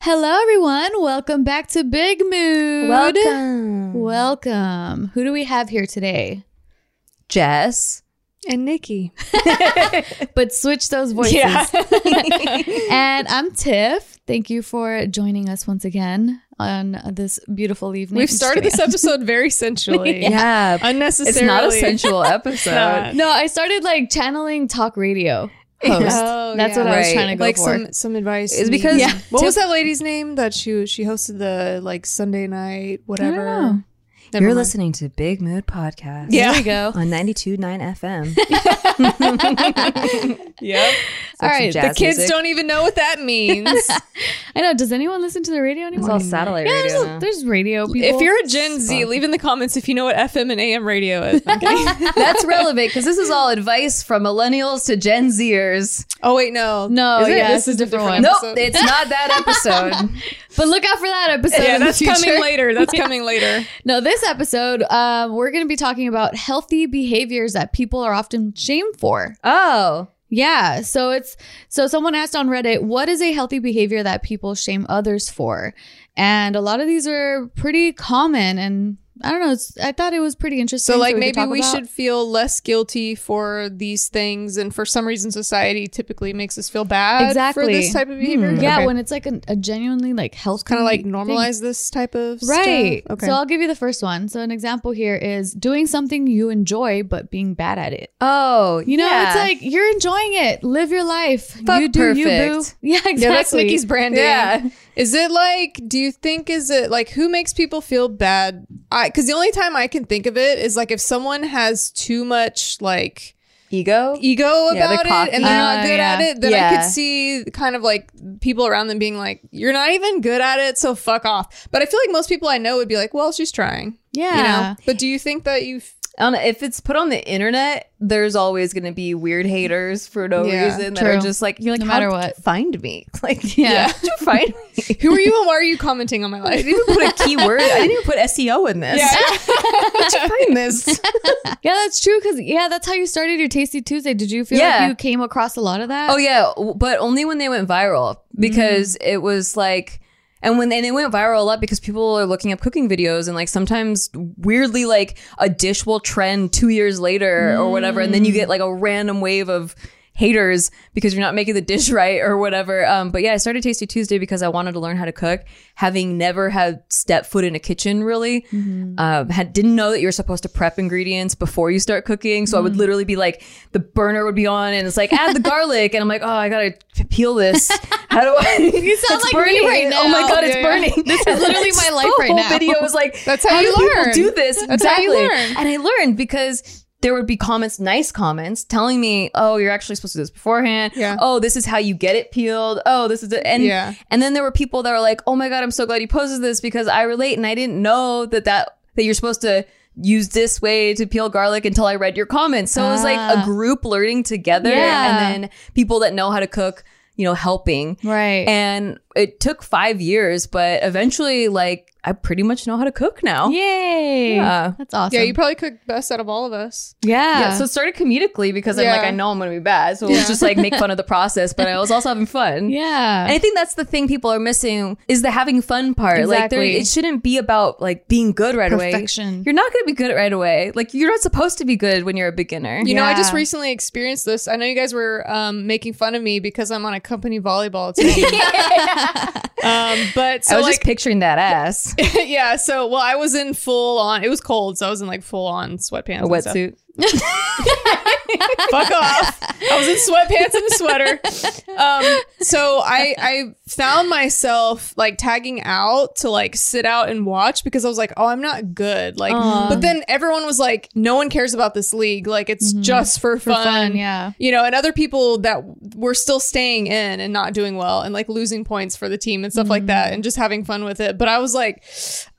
Hello, everyone. Welcome back to Big Mood. Welcome. Welcome. Who do we have here today? Jess. And Nikki. But switch those voices. Yeah. and I'm Tiff. Thank you for joining us once again on this beautiful evening. We've started this episode very sensually. Yeah. It's Unnecessarily. not a sensual episode. No, I started like channeling talk radio host. Oh, That's yeah. what I was Right. trying to go like for. some some advice. It's to me. because Yeah. what was that lady's name that she she hosted the like Sunday night whatever? know. Never You're mind. listening to Big Mood Podcast. Yeah. There we go. On 92.9 FM. Yep. All right, The kids don't even know what that means. I know. Does anyone listen to the radio anymore? It's all satellite yeah, radio. there's, now. there's radio people. if you're a Gen Z, leave in the comments if you know what FM and AM radio is. I'm. That's relevant because this is all advice from millennials to Gen Zers. oh wait, no, No, Is yeah, this this is is a a different different one. Nope, it's not that episode. but look out for that episode. Yeah, in that's future. coming later. That's coming later. No, this episode, um, we're going to be talking about healthy behaviors that people are often shamed for. oh. Yeah. So it's so someone asked on Reddit, what is a healthy behavior that people shame others for? And a lot of these are pretty common and I don't know, it's, I thought it was pretty interesting. So like we maybe we about- should feel less guilty for these things, and for some reason society typically makes us feel bad for Exactly. this type of behavior. Hmm. Yeah, Okay. when it's like a, a genuinely like health kind of like thing. normalize this type of Right. Stuff. Okay. So I'll give you the first one. So an example here is doing something you enjoy but being bad at it. Oh. You know, yeah. it's like you're enjoying it. Live your life. Fuck you do you, boo. Yeah, exactly. yeah, that's Nikki's branding. Yeah. Is it like? Do you think is it like who makes people feel bad? I because the only time I can think of it is like if someone has too much like ego. ego Yeah, about it and they're not Uh, good at it, then I could see kind of like people around them being like, "You're not even good at it, so fuck off." But I feel like most people I know would be like, "Well, she's trying." Yeah. You know? But do you think that you? I if it's put on the internet, there's always going to be weird haters for no Yeah, reason that true. are just like, you're like, No matter what. find me? Like, Yeah. find me? Who are you and why are you commenting on my life? I didn't even put a keyword. I didn't even put SEO in this. Yeah. You find this? Yeah, that's true. Cause yeah, that's how you started your Tasty Tuesday. Did you feel Yeah. like you came across a lot of that? oh yeah, but only when they went viral because Mm-hmm. it was like. And when and they went viral a lot because people are looking up cooking videos and like sometimes weirdly like a dish will trend two years later or whatever and then you get like a random wave of haters because you're not making the dish right or whatever. Um, but yeah, I started Tasty Tuesday because I wanted to learn how to cook, having never had step foot in a kitchen really. Um, had didn't know that you're supposed to prep ingredients before you start cooking. So I would literally be like, the burner would be on and it's like add the garlic, and I'm like, oh, I gotta peel this. How do I? You sound It's like me right Oh my now. god, it's Yeah, yeah. burning. This is literally my life right now. Video is like That's how you do learn. do this That's how exactly. you learn. And I learned because there would be comments, nice comments, telling me, "Oh, you're actually supposed to do this beforehand. Yeah. Oh, this is how you get it peeled. Oh, this is it." And Yeah. and then there were people that were like, "Oh my god, I'm so glad you posted this because I relate and I didn't know that that that you're supposed to." Use this way to peel garlic until I read your comments. So it was like Ah. a group learning together, Yeah. and then people that know how to cook, you know, helping. Right. And it took five years, but eventually, like, I pretty much know how to cook now. Yay. Yeah. That's awesome. Yeah, you probably cook best out of all of us. yeah. Yeah, so it started comedically because I'm like, I know I'm gonna be bad. So it was just like make fun of the process, but I was also having fun. yeah. And I think that's the thing people are missing is the having fun part. Like there, it shouldn't be about like being good right away. Perfection. You're not gonna be good right away. Like you're not supposed to be good when you're a beginner. You know, I just recently experienced this. I know you guys were um, making fun of me because I'm on a company volleyball team. Um, but so I was like, just picturing that ass. yeah. So well, I was in full on. It was cold, so I was in like full on sweatpants, A and stuff. wetsuit. Fuck off! I was in sweatpants and a sweater. Um, so I I found myself like tagging out to like sit out and watch because I was like, oh, I'm not good. Like, Aw. but then everyone was like, no one cares about this league. Like, it's just for, Mm-hmm. For fun. fun, yeah. You know, and other people that were still staying in and not doing well and like losing points for the team and stuff like Mm-hmm. that and just having fun with it. But I was like,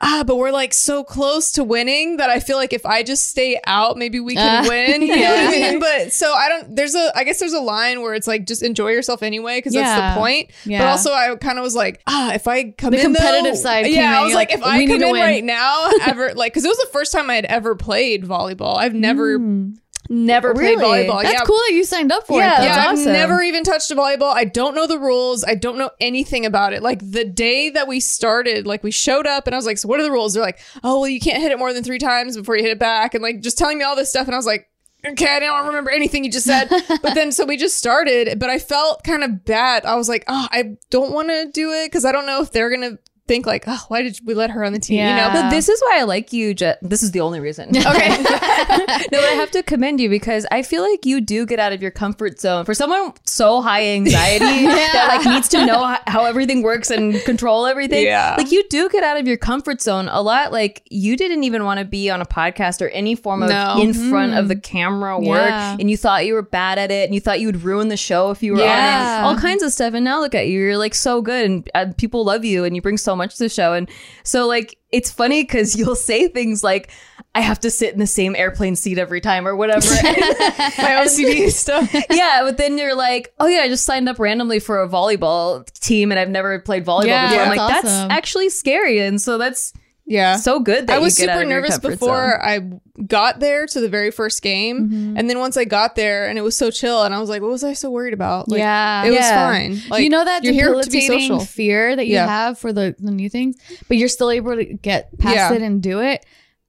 ah, but we're like so close to winning that I feel like if I just stay out, maybe we can Win. You know what I mean? But so I don't, there's a, I guess there's a line where it's like, just enjoy yourself anyway, because Yeah. that's the point. But also, I kind of was like, ah, if I come The in. competitive though- side Yeah. I was like, like, if I come in win. right now, ever, like, because it was the first time I had ever played volleyball. I've never Mm. Never played Really? volleyball. That's yeah. cool that you signed up for Yeah, it. though. Yeah, That's I've never even touched a volleyball. I don't know the rules. I don't know anything about it. Like the day that we started, like we showed up and I was like, "So what are the rules?" They're like, "Oh, well, you can't hit it more than three times before you hit it back," and like just telling me all this stuff, and I was like. Okay, I don't remember anything you just said. but then, so we just started, but I felt kind of bad. I was like, oh, I don't want to do it because I don't know if they're going to think, like, oh, why did we let her on the team? You know, But this is why I like you, Jet. This is the only reason. Okay. no, I have to commend you because I feel like you do get out of your comfort zone. For someone so high anxiety that like needs to know how, how everything works and control everything, Yeah. like you do get out of your comfort zone a lot. Like you didn't even want to be on a podcast or any form of No. in front of the camera work, Yeah. and you thought you were bad at it, and you thought you would ruin the show if you were Yeah. on it. All kinds of stuff. And now look at you. You're like so good, and uh, people love you, and you bring so much to the show. And so like it's funny because you'll say things like, "I have to sit in the same airplane seat every time" or whatever. my OCD stuff. yeah, but then you're like, "Oh yeah, I just signed up randomly for a volleyball team, and I've never played volleyball Yeah, before." I'm that's like, that's actually scary, and so that's Yeah. so good. That I was you get out super nervous before zone. I got there to the very first game, Mm-hmm. and then once I got there and it was so chill, and I was like, "What was I so worried about?" Like, Yeah. it was fine. Like, you know that you're here to be social. fear that you Yeah. have for the, the new things, but you're still able to get past Yeah. it and do it.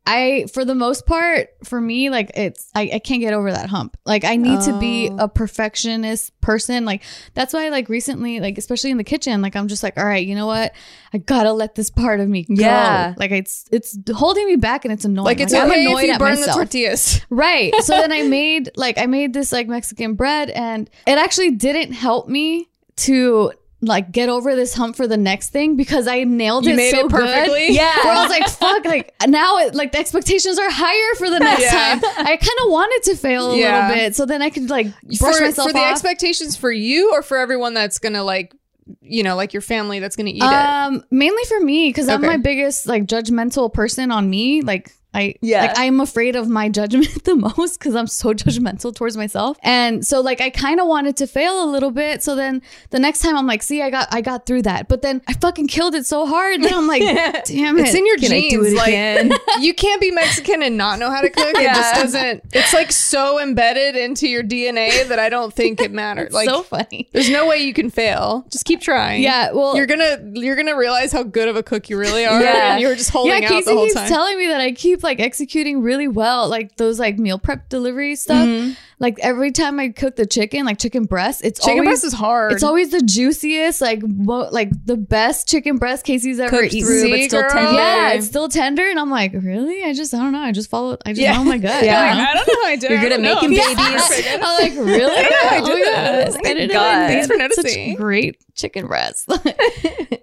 I, for the most part, for me, like it's, I, I can't get over that hump. Like I need to be Oh. a perfectionist person. Like that's why, like recently, like especially in the kitchen, like I'm just like, all right, you know what? I gotta let this part of me go. Yeah. Like it's, it's holding me back and it's annoying. like it's I'm annoyed if you burn the myself. tortillas. Right. So then I made like I made this like Mexican bread and it actually didn't help me to like get over this hump for the next thing because I nailed You it so it perfectly? good. Yeah. Where I was like, fuck, like now it like the expectations are higher for the next Yeah. time. I kind of wanted to fail a Yeah. little bit so then I could like brush for, myself for the off. expectations for you or for everyone that's gonna like, you know, like your family that's gonna eat it. Um, mainly for me because I'm my biggest like judgmental person on me. Like I, Yeah. like I'm afraid of my judgment the most because I'm so judgmental towards myself. And so like I kind of wanted to fail a little bit. So then the next time I'm like, see, I got I got through that. But then I fucking killed it so hard that I'm like, damn it. It's in your Can genes. like you can't be Mexican and not know how to cook. It just doesn't. It's like so embedded into your DNA that I don't think it matters. Like so funny. there's no way you can fail. Just keep trying. Yeah, well, you're gonna you're gonna realize how good of a cook you really are. Yeah. and you were just holding yeah, out Casey the whole keeps time. telling me that I keep like executing really well, like those like meal prep delivery stuff. Mm-hmm. Like every time I cook the chicken, like chicken breast, it's Chicken always, breast is hard. It's always the juiciest, like mo- like the best chicken breast Casey's ever Cooked eaten. through, but still girl? tender. Yeah, it's still tender, and I'm like, really? I just, I don't know. I just follow. I just Yeah. know my god. Yeah. I don't know. I don't know how I did. It. You're good at know. making Yeah. babies. I'm like, really? I don't know how I Oh do my that. Thank I didn't God. know Thanks for Such noticing. great chicken breast.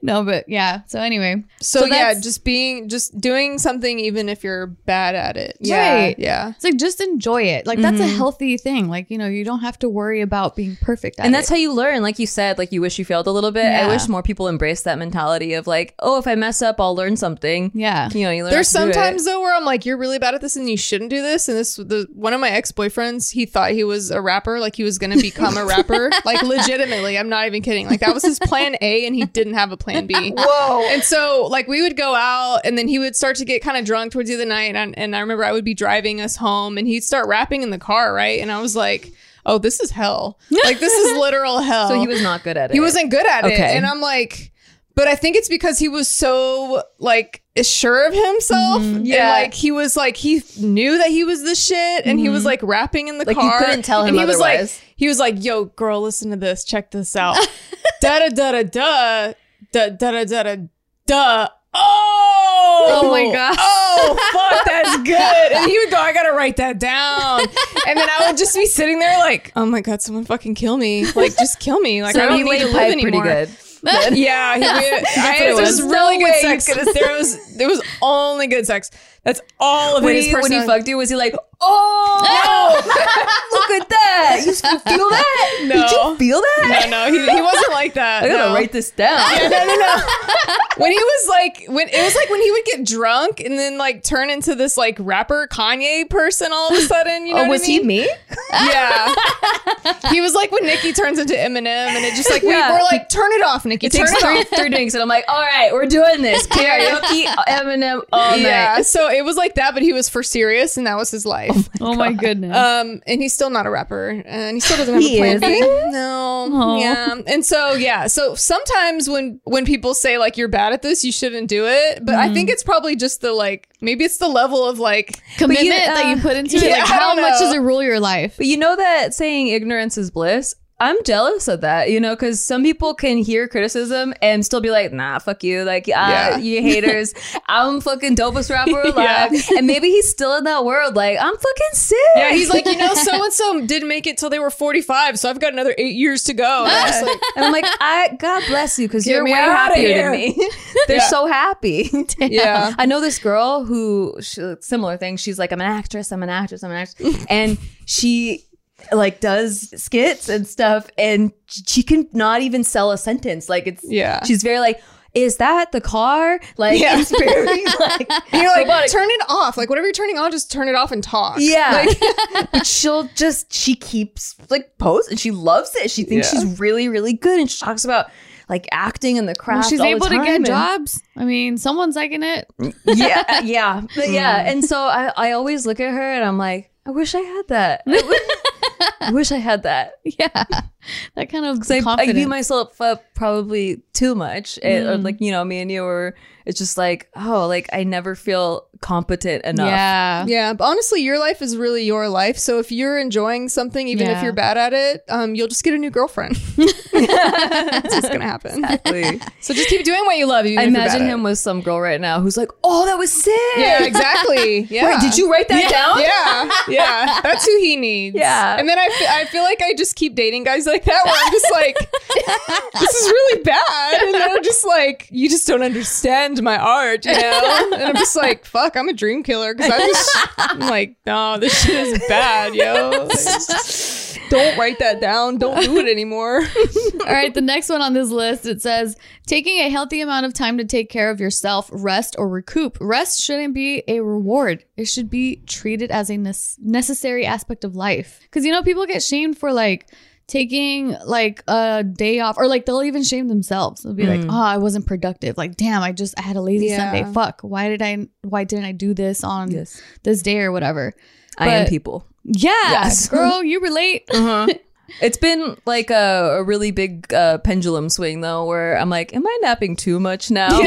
no, but yeah. So anyway, So, So yeah, just being just doing something even if you're bad at it. Yeah. Right. Yeah. It's like just enjoy it. Like that's a mm-hmm. healthy thing. Like you know, you don't have to worry about being perfect. And that's it. how you learn like you said like you wish you failed a little bit i wish more people embrace that mentality of like oh if i mess up i'll learn something yeah. you know you learn There's to sometimes though where I'm like, you're really bad at this and you shouldn't do this. And this the one of my ex boyfriends, he thought he was a rapper, like he was gonna become a rapper, like legitimately. I'm not even kidding. Like that was his plan A, and he didn't have a plan B. whoa And so, like, we would go out, and then he would start to get kind of drunk towards the end of the night. And, and I remember I would be driving us home, and he'd start rapping in the car, right? And I was like, "Oh, this is hell! Like, this is literal hell." so he was not good at it he wasn't good at it, Okay. and I'm like, but I think it's because he was so like sure of himself, mm-hmm. Yeah. and like he was like he knew that he was the shit, and he was mm-hmm. like rapping in the Like, you car. couldn't tell him and he was like, he was like, "Yo, girl, listen to this. Check this out. da da da da da da da da da da da." Oh, Oh my gosh. Oh, fuck, that's good. And he would go, I gotta write that down. And then I would just be sitting there like, oh my God, someone fucking kill me. Like, just kill me. Like, so I don't he need to live anymore. pretty good Yeah, he, I, it it was was. really No good sex. There was, there was only good sex. That's all of when it. His he, when he fucked you was he like oh look at that you feel that No. did you feel that No, no, he, he wasn't like that. i gotta no. write this down Yeah, no, no, no. when he was like when it was like when he would get drunk and then like turn into this like rapper Kanye person all of a sudden. You oh, know oh, what was I mean? he me? Yeah. he was like when Nikki turns into Eminem and it just like Yeah. we, we're like turn it off, Nikki. It turn takes three, three drinks, and I'm like, all right, we're doing this. Karaoke, Eminem, all Yeah, night. so it was like that, but he was for serious, and that was his life. Oh my goodness. Um, and he's still not a rapper, and he still doesn't have He a plan B. isn't? No, Aw. yeah, and so yeah, so sometimes when when people say like you're bad at this, you shouldn't do it. But I think it's probably just the like maybe it's the level of like Commitment you- that uh, you put into it. yeah, Like how much does it rule your life? But you know that saying ignorance is bliss? I'm jealous of that, you know, because some people can hear criticism and still be like, nah, fuck you. Like, uh, Yeah. you haters. I'm fucking dopest rapper alive. Yeah. And maybe he's still in that world. Like, I'm fucking sick. yeah, he's like you know so and so didn't make it till they were 45, so I've got another eight years to go. And I'm like, And I'm like, I God bless you because you're way happier than me. They're Yeah. so happy. Yeah. I know this girl who she, similar thing. She's like, I'm an actress. I'm an actress. I'm an actress, and she like does skits and stuff, and she can not even sell a sentence. Like it's Yeah. She's very like. Is that the car? Like, Yeah. it's very like, you're like robotic. turn it off. Like whatever you're turning on, just turn it off and talk. Yeah. but she'll just she keeps like posts and she loves it. She thinks Yeah. she's really, really good. And she talks about like acting and the craft. Well, she's all the able to get and- jobs. I mean, someone's liking it. Yeah, yeah. But yeah. Mm. And so I, I always look at her and I'm like, I wish I had that. I wish, I had that. Yeah, that kind of Because I, I beat myself up probably too much. It- Mm. or like, you know, me and you were, it's just like, oh, like I never feel competent enough. yeah, Yeah, but honestly, your life is really your life. So if you're enjoying something, even if you're bad at it, um, you'll just get a new girlfriend. That's what's gonna happen. Exactly. So just keep doing what you love. Even I if you're imagine bad at him with some girl right now who's like, oh, that was sick. Yeah, exactly. Yeah. Wait, did you write that down? Yeah, yeah. That's who he needs. Yeah. And then I I feel like I just keep dating guys like that where I'm just like, this is really bad. And they're just like, you just don't understand my art, you know? And I'm just like, fuck, I'm a dream killer because I just, I'm like, no, this shit is bad, yo. Like, don't write that down. Don't do it anymore. All right, the next one on this list it says taking a healthy amount of time to take care of yourself, rest or recoup. Rest shouldn't be a reward. It should be treated as a necessary aspect of life. Cuz you know people get shamed for like taking like a day off or like they'll even shame themselves. They'll be like, "Oh, I wasn't productive." Like, "Damn, I just I had a lazy Yeah. Sunday. Fuck. Why did I why didn't I do this on Yes. this day or whatever?" I am people. Yeah, Yes. girl, you relate. It's been like a, a really big uh, pendulum swing though, where I'm like, am I napping too much now?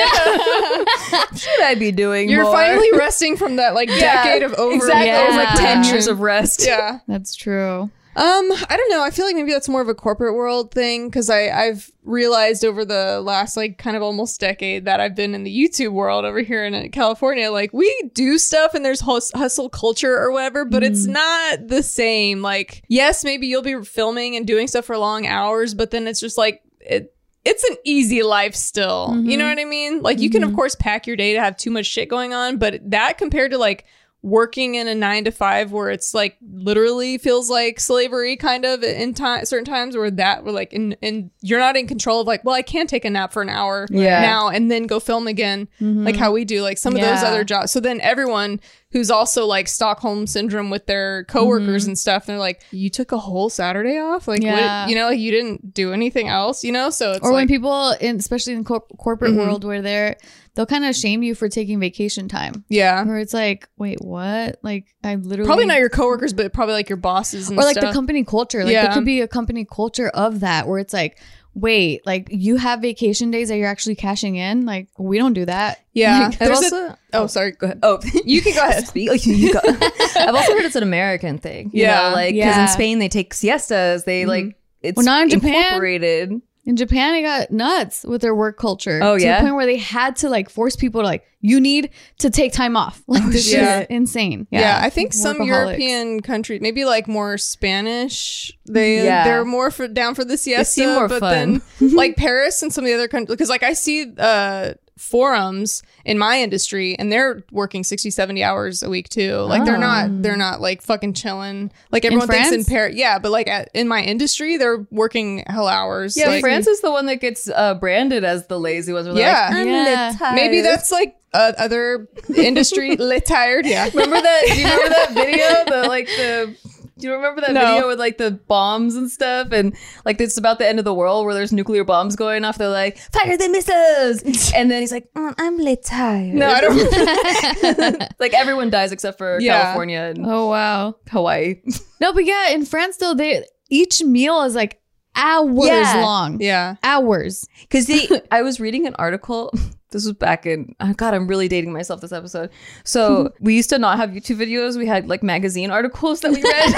Should I be doing You're more? finally resting from that like Yeah, decade of over exactly. Yeah. It like ten years of rest. Yeah. That's true. Um, I don't know. I feel like maybe that's more of a corporate world thing because I I've realized over the last like kind of almost decade that I've been in the YouTube world over here in uh, California. Like we do stuff and there's hus- hustle culture or whatever, but it's mm. not the same. Like yes, maybe you'll be filming and doing stuff for long hours, but then it's just like it. It's an easy life still. You mm-hmm. know what I mean? Like you can of mm-hmm. course pack your day to have too much shit going on, but that compared to like working in a nine to five where it's like literally feels like slavery kind of in time certain times where that we're like and and you're not in control of like well i can't take a nap for an hour Yeah. now and then go film again like mm-hmm. how we do like some of those other jobs. So then everyone who's also like stockholm syndrome with their coworkers mm-hmm. and stuff they're like you took a whole saturday off? Like Yeah. what, you know like you didn't do anything else? You know? So it's or when people in especially in corp- corporate mm-hmm. world where they're they'll kind of shame you for taking vacation time. Yeah. Where it's like wait what? Like i literally probably not your coworkers but probably like your bosses and or like the company culture. Like Yeah. there could be a company culture of that where it's like wait like you have vacation days that you're actually cashing in like we don't do that yeah Like, There's I've a- also, oh, oh sorry go ahead. Oh, you can go ahead Speak. Oh, you- go. I've also heard it's an American thing. You Yeah. know, like because Yeah. in Spain they take siestas. They like mm-hmm. it's Well, not in Japan. incorporated. In japan it got nuts with their work culture Oh, to yeah? the point where they had to like force people to like you need to take time off like this Yeah. is insane Yeah, I think some European countries, maybe like more Spanish, they Yeah. they're more for down for the siesta. seem more but fun. then like Paris and some of the other countries, because like I see uh forums in my industry and they're working 60 70 hours a week too like they're not they're not like fucking chilling like everyone thinks in Paris yeah but like at, in my industry they're working hell hours Yeah, like, France is the one that gets uh, branded as the lazy ones. Where they're Yeah. like, I'm Yeah. maybe that's like uh, other industry lit tired yeah Remember that? Do you remember that video? The like the. Do you remember that No. video with like the bombs and stuff? And like it's about the end of the world where there's nuclear bombs going off. They're like, fire the missiles. And then he's like, "Mm, I'm lit tired. no I don't like everyone dies except for Yeah. California and Oh wow. Hawaii. No, but yeah, in France though, they each meal is like hours Yeah. long. yeah Hours. Because I was reading an article. This was back in oh God, I'm really dating myself this episode. So we used to not have YouTube videos. We had like magazine articles that we read.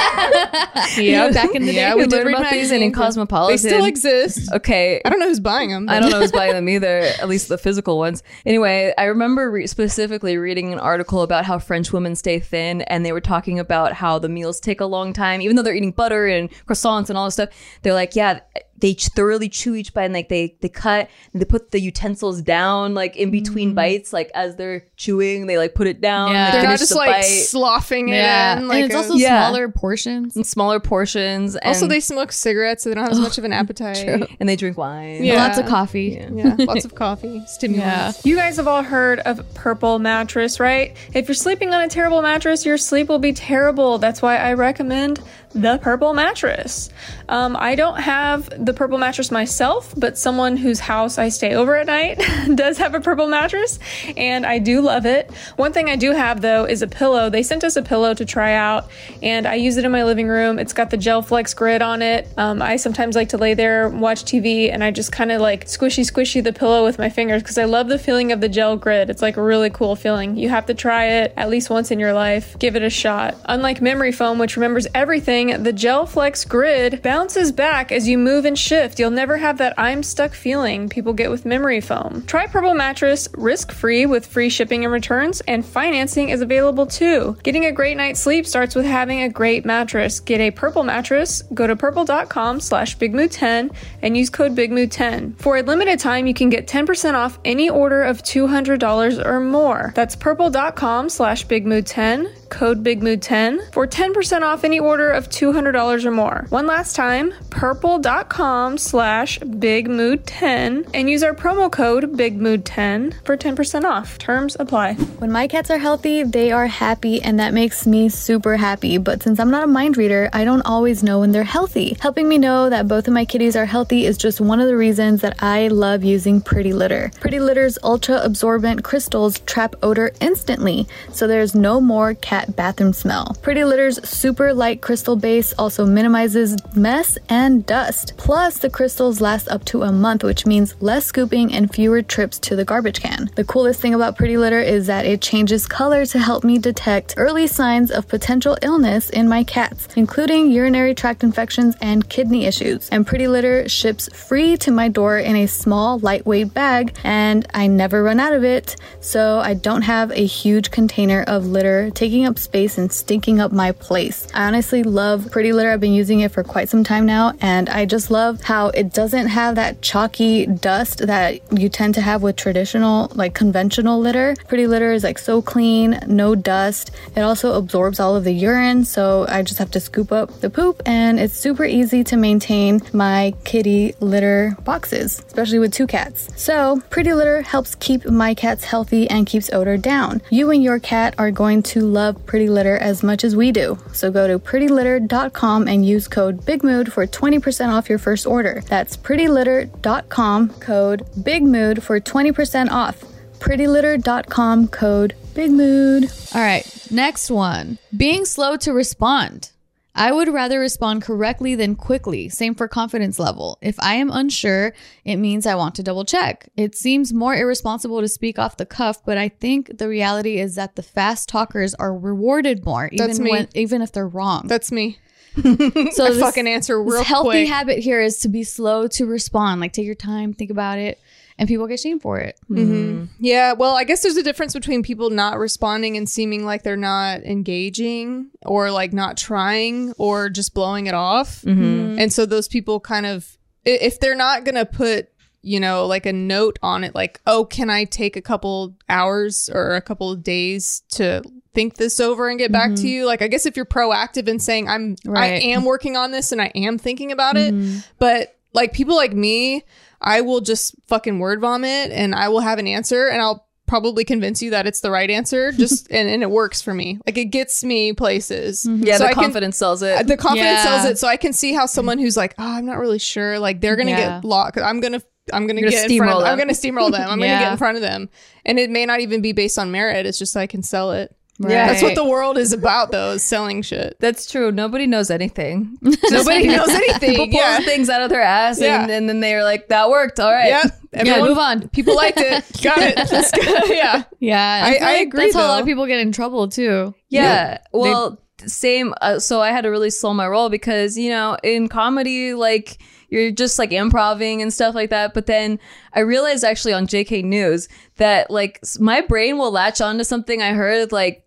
yeah back in the yeah day, we we did read about these and in. Cosmopolitan. they still exist okay. I don't know who's buying them I don't know who's buying them either, at least the physical ones. Anyway, I remember re- specifically reading an article about how French women stay thin, and they were talking about how the meals take a long time, even though they're eating butter and croissants and all this stuff. They're like, yeah, they thoroughly chew each bite, and like they they cut, and they put the utensils down, like in between mm. bites, like as they're chewing, they like put it down. Yeah. they they're not just the like bite sloughing it Yeah. in like and it's a- also Yeah. smaller portions. in smaller portions. And, also they smoke cigarettes so they don't have as much of an appetite and they drink wine. Yeah. Lots of coffee. yeah lots of coffee stimulants You guys have all heard of Purple Mattress, right? If you're sleeping on a terrible mattress, your sleep will be terrible. That's why I recommend the Purple Mattress. Um, I don't have the Purple Mattress myself, but someone whose house I stay over at night does have a Purple Mattress, and I do love it. One thing I do have though is a pillow. They sent us a pillow to try out, and I use it in my living room. It's got the Gel Flex grid on it. Um, I sometimes like to lay there, watch TV, and I just kind of like squishy squishy the pillow with my fingers because I love the feeling of the gel grid. It's like a really cool feeling. You have to try it at least once in your life. Give it a shot. Unlike memory foam, which remembers everything, the Gel Flex grid bounces back as you move and shift. You'll never have that I'm stuck feeling people get with memory foam. Try Purple Mattress risk free with free shipping and returns, and financing is available too. Getting a great night's sleep starts with having a great mattress. Get a purple mattress, go to purple.com slash bigmood10 and use code bigmood10. For a limited time, you can get 10% off any order of $200 or more. That's purple.com slash bigmood10, code bigmood10 for 10% off any order of $200 or more. One last time, purple.com slash bigmood10 and use our promo code bigmood10 for 10% off. Terms apply. When my cats are healthy, they are happy, and that makes me super happy. But since I'm not a mind reader, I don't always know when they're healthy. Helping me know that both of my kitties are healthy is just one of the reasons that I love using Pretty Litter. Pretty Litter's ultra absorbent crystals trap odor instantly, so there's no more cat bathroom smell. Pretty Litter's super light crystal base also minimizes mess and dust. Plus, the crystals last up to a month, which means less scooping and fewer trips to the garbage can. The coolest thing about Pretty Litter is that it changes color to help me detect early signs of potential illness in my cats, including urinary tract infections and kidney issues. And Pretty Litter ships free to my door in a small, lightweight bag, and I never run out of it, so I don't have a huge container of litter taking up space and stinking up my place. I honestly love Pretty Litter. I've been using it for quite some time now, and I just love how it doesn't have that chalky dust that you tend to have with traditional, like conventional litter. Pretty Litter is like so clean, no dust. It also absorbs all of the urine, so I just have to scoop up the poop, and it's super easy to maintain my kitty litter boxes, especially with two cats. So, Pretty Litter helps keep my cats healthy and keeps odor down. You and your cat are going to love Pretty Litter as much as we do. So, go to prettylitter.com and use code BIGMOOD for 20% off your first order. That's prettylitter.com, code BIGMOOD for 20% off. prettylitter.com, code BIGMOOD. All right, next one. Being slow to respond. I would rather respond correctly than quickly. Same for confidence level. If I am unsure, it means I want to double check. It seems more irresponsible to speak off the cuff, but I think the reality is that the fast talkers are rewarded more, even That's me. when even if they're wrong. That's me. so this- fucking answer this real healthy quick. habit here is to be slow to respond. Like take your time, think about it, and people get shamed for it. Mm-hmm. Mm-hmm. Yeah, well, I guess there's a difference between people not responding and seeming like they're not engaging or like not trying or just blowing it off. Mm-hmm. And so those people kind of, if they're not going to put you know, like a note on it, like, oh, can I take a couple hours or a couple of days to think this over and get back to you? Like, I guess if you're proactive in saying, I'm, Right. I am working on this and I am thinking about it, but like people like me, I will just fucking word vomit and I will have an answer and I'll probably convince you that it's the right answer just and, and it works for me. Like it gets me places. Mm-hmm. Yeah, So the I can- confidence sells it. the confidence Yeah. sells it. So i can see how someone who's like oh i'm not really sure like they're gonna Yeah. get locked. I'm gonna i'm gonna You're get gonna in front of them. i'm gonna steamroll them. I'm gonna get in front of them. And it may not even be based on merit. It's just i can sell it Yeah. that's what the world is about though is selling shit That's true. Nobody knows anything. nobody knows anything People pull yeah things out of their ass, and, Yeah. and then they're like, "That worked. All right." yeah Yeah, move on. people liked it got it yeah Yeah, I- feel I agree, That's how a lot of people get in trouble too. Yeah. Well, same. Uh, so I had to really slow my roll because you know in comedy, like you're just like improvising and stuff like that. But then I realized actually on JK News that like my brain will latch onto something I heard like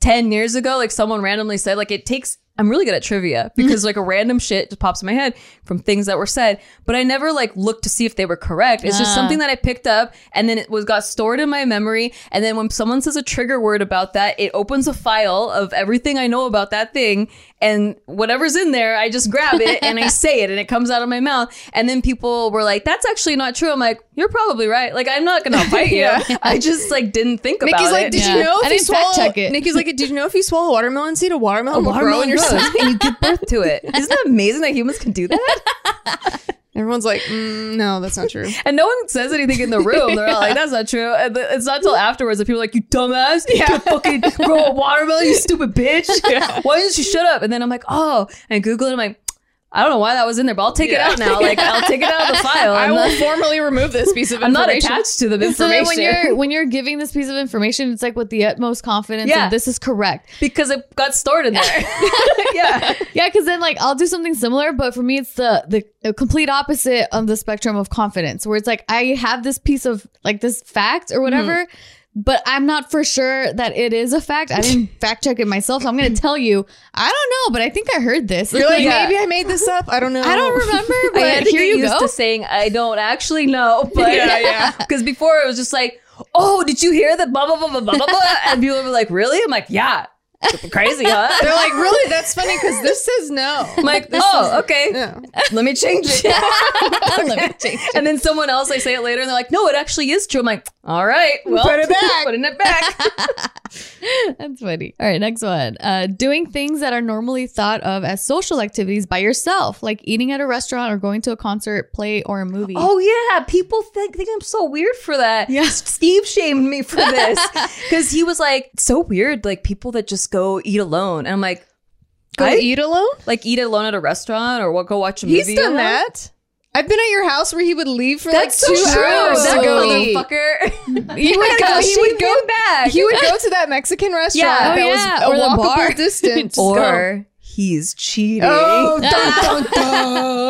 10 years ago, like someone randomly said, like it takes, I'm really good at trivia mm-hmm. because like a random shit just pops in my head from things that were said, but I never like looked to see if they were correct. It's just something that I picked up and then it was got stored in my memory. And then when someone says a trigger word about that, it opens a file of everything I know about that thing. And whatever's in there, I just grab it and I say it and it comes out of my mouth. And then people were like, that's actually not true. I'm like, you're probably right. Like, I'm not going to fight you. I just like didn't think about Nikki's like, it. did Yeah. you know if you didn't swallow? check it. Nikki's like, did you know if you swallow a watermelon seed, a watermelon will grow in your stomach? and you give birth to it. Isn't that amazing that humans can do that? Everyone's like, mm, no, that's not true. And no one says anything in the room. They're all like, "That's not true." And th- it's not until afterwards that people are like, "You dumbass! You can't fucking grow a watermelon, you stupid bitch! Why didn't you shut up?" And then I'm like, "Oh," and I Google it. I'm like, "I don't know why that was in there, but I'll take Yeah. it out now. Like, I'll take it out of the file. I will not, formally remove this piece of information. I'm not attached to the information. So when you're when you're giving this piece of information, it's like with the utmost confidence. Yeah. This is correct. because it got stored in there. yeah, Yeah, because then like I'll do something similar, but for me it's the the complete opposite of the spectrum of confidence, where it's like I have this piece of like this fact or mm-hmm. whatever, but I'm not for sure that it is a fact. I didn't fact check it myself, so I'm gonna tell you I don't know, but I think I heard this. You're like, Yeah. maybe I made this up. I don't know. I don't remember, but I had to here get you used go. to saying I don't actually know, but Yeah, yeah. Because before it was just like, oh, did you hear that? Blah blah blah blah blah blah. blah? And people were like, really? I'm like, yeah, crazy, huh? They're like, really? That's funny because this says no. I'm like, oh, okay. Let me change it. Let me change and then someone else, I say it later, and they're like, no, it actually is true. I'm like, all right, well, Put it back. putting it back. That's funny. All right, next one. Uh, doing things that are normally thought of as social activities by yourself, like eating at a restaurant or going to a concert, play, or a movie. oh yeah, people think, think I'm so weird for that. Yeah. Steve shamed me for this because he was like, so weird, like people that just go eat alone, and I'm like. Go I- eat alone? like eat alone at a restaurant or what, go watch a movie. He's done alone. that. I've been at your house where he would leave for That's like so two true. hours That to go eat. motherfucker. He would go. He would go back. He would go to that Mexican restaurant Yeah. that Oh, was yeah, a or the walkable distance. or he's cheating. oh, dun, dun, dun.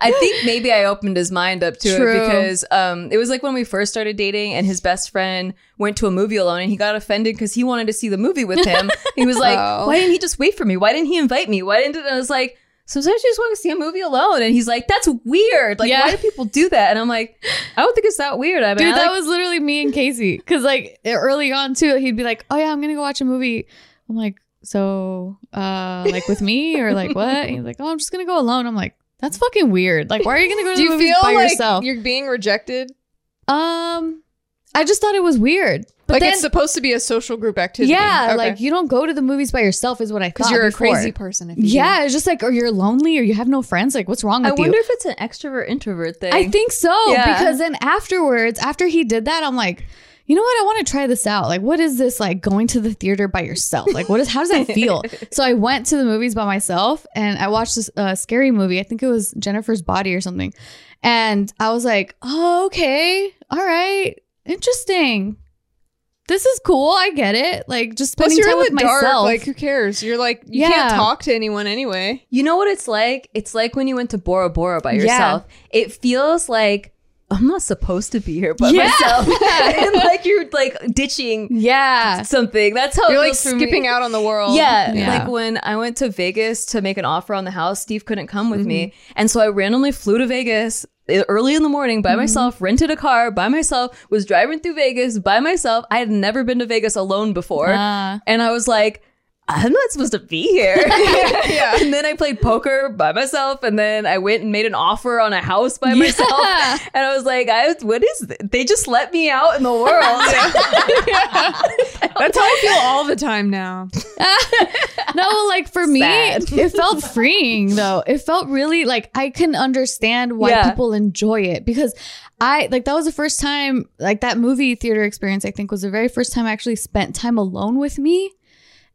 I think maybe I opened his mind up to True. it because um, it was like when we first started dating, and his best friend went to a movie alone, and he got offended because he wanted to see the movie with him. he was like, Oh. "Why didn't he just wait for me? Why didn't he invite me? Why didn't?" I was like. Sometimes you just want to see a movie alone, and he's like, "That's weird. Like, Yeah. why do people do that?" And I'm like, "I don't think it's that weird." I mean, Dude, I that like- was literally me and Casey. Cause like early on too, he'd be like, "Oh yeah, I'm gonna go watch a movie." I'm like, "So, uh, like with me or like what?" And he's like, "Oh, I'm just gonna go alone." I'm like, "That's fucking weird. Like, why are you gonna go to Do the you movies feel by like yourself?" you're being rejected? Um, I just thought it was weird. But like then, it's supposed to be a social group activity. yeah, Okay. like you don't go to the movies by yourself, is what I thought. because you're a before. crazy person. If you Yeah, it's just like, or you're lonely, or you have no friends. Like, what's wrong I with you? I wonder if it's an extrovert introvert thing. I think so Yeah. because then afterwards, after he did that, I'm like, you know what? I want to try this out. Like, what is this like going to the theater by yourself? Like, what is how does that feel? so I went to the movies by myself and I watched this uh, scary movie. I think it was Jennifer's Body or something, and I was like, oh, okay, all right, interesting. This is cool. I get it. Like just Plus, spending you're time in with the dark. myself. Like, who cares? You're like, you Yeah. can't talk to anyone anyway. You know what it's like? It's like when you went to Bora Bora by Yeah. yourself. It feels like I'm not supposed to be here by Yeah. myself. and like you're like ditching yeah. something. That's how You're it like feels for me. skipping out on the world. Yeah, Yeah. like when I went to Vegas to make an offer on the house, Steve couldn't come with me, Mm-hmm. and so I randomly flew to Vegas early in the morning by myself, rented a car by myself, was driving through Vegas by myself. I had never been to Vegas alone before. Ah. and I was like, I'm not supposed to be here. yeah. And then I played poker by myself, and then I went and made an offer on a house by myself. And I was like, I, "What is? This? They just let me out in the world." That's how I feel all the time now. No, like for me, Sad. it felt freeing though. It felt really like I can understand why Yeah. people enjoy it because I like that was the first time like that movie theater experience I think was the very first time I actually spent time alone with me.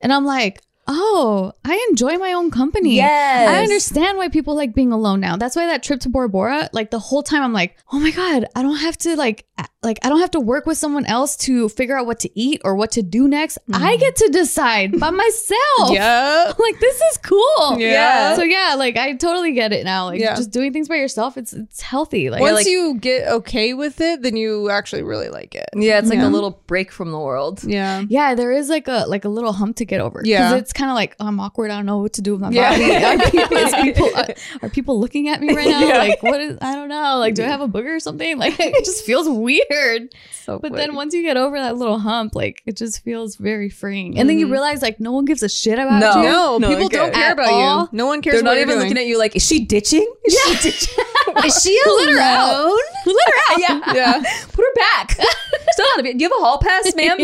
And I'm like, oh, I enjoy my own company. Yes. I understand why people like being alone now. That's why that trip to Bora Bora, like the whole time I'm like, oh my God, I don't have to like like I don't have to work with someone else to figure out what to eat or what to do next. I mm-hmm. get to decide by myself. yeah. like this is cool. Yeah. So yeah, like I totally get it now. Like Yeah. just doing things by yourself, it's it's healthy. Like, Once like you get okay with it, then you actually really like it. yeah, it's like Yeah. a little break from the world. Yeah. yeah, there is like a like a little hump to get over. Yeah. because it's kind of like oh, I'm awkward. I don't know what to do with my Yeah. body. Are people, is people are, are people looking at me right now? Yeah. Like what is? I don't know. Like do I have a booger or something? Like it just feels weird. So But funny. then once you get over that little hump, like it just feels very freeing. And then you mm-hmm. realize like no one gives a shit about No. you. No, No, people don't care At about all? you. No one cares they're not you're even doing. looking at you like, is she ditching? Is she ditching? Is she alone? Let her out. Yeah. Yeah. Put her back. Still not a bit. Do you have a hall pass, ma'am?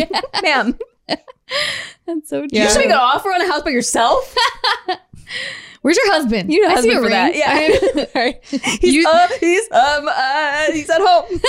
Ma'am. That's so true. Yeah. You should make an offer on a house by yourself. Where's your husband? You know, I see husband a for that. ring. Yeah. he's um, he's um uh, he's at home.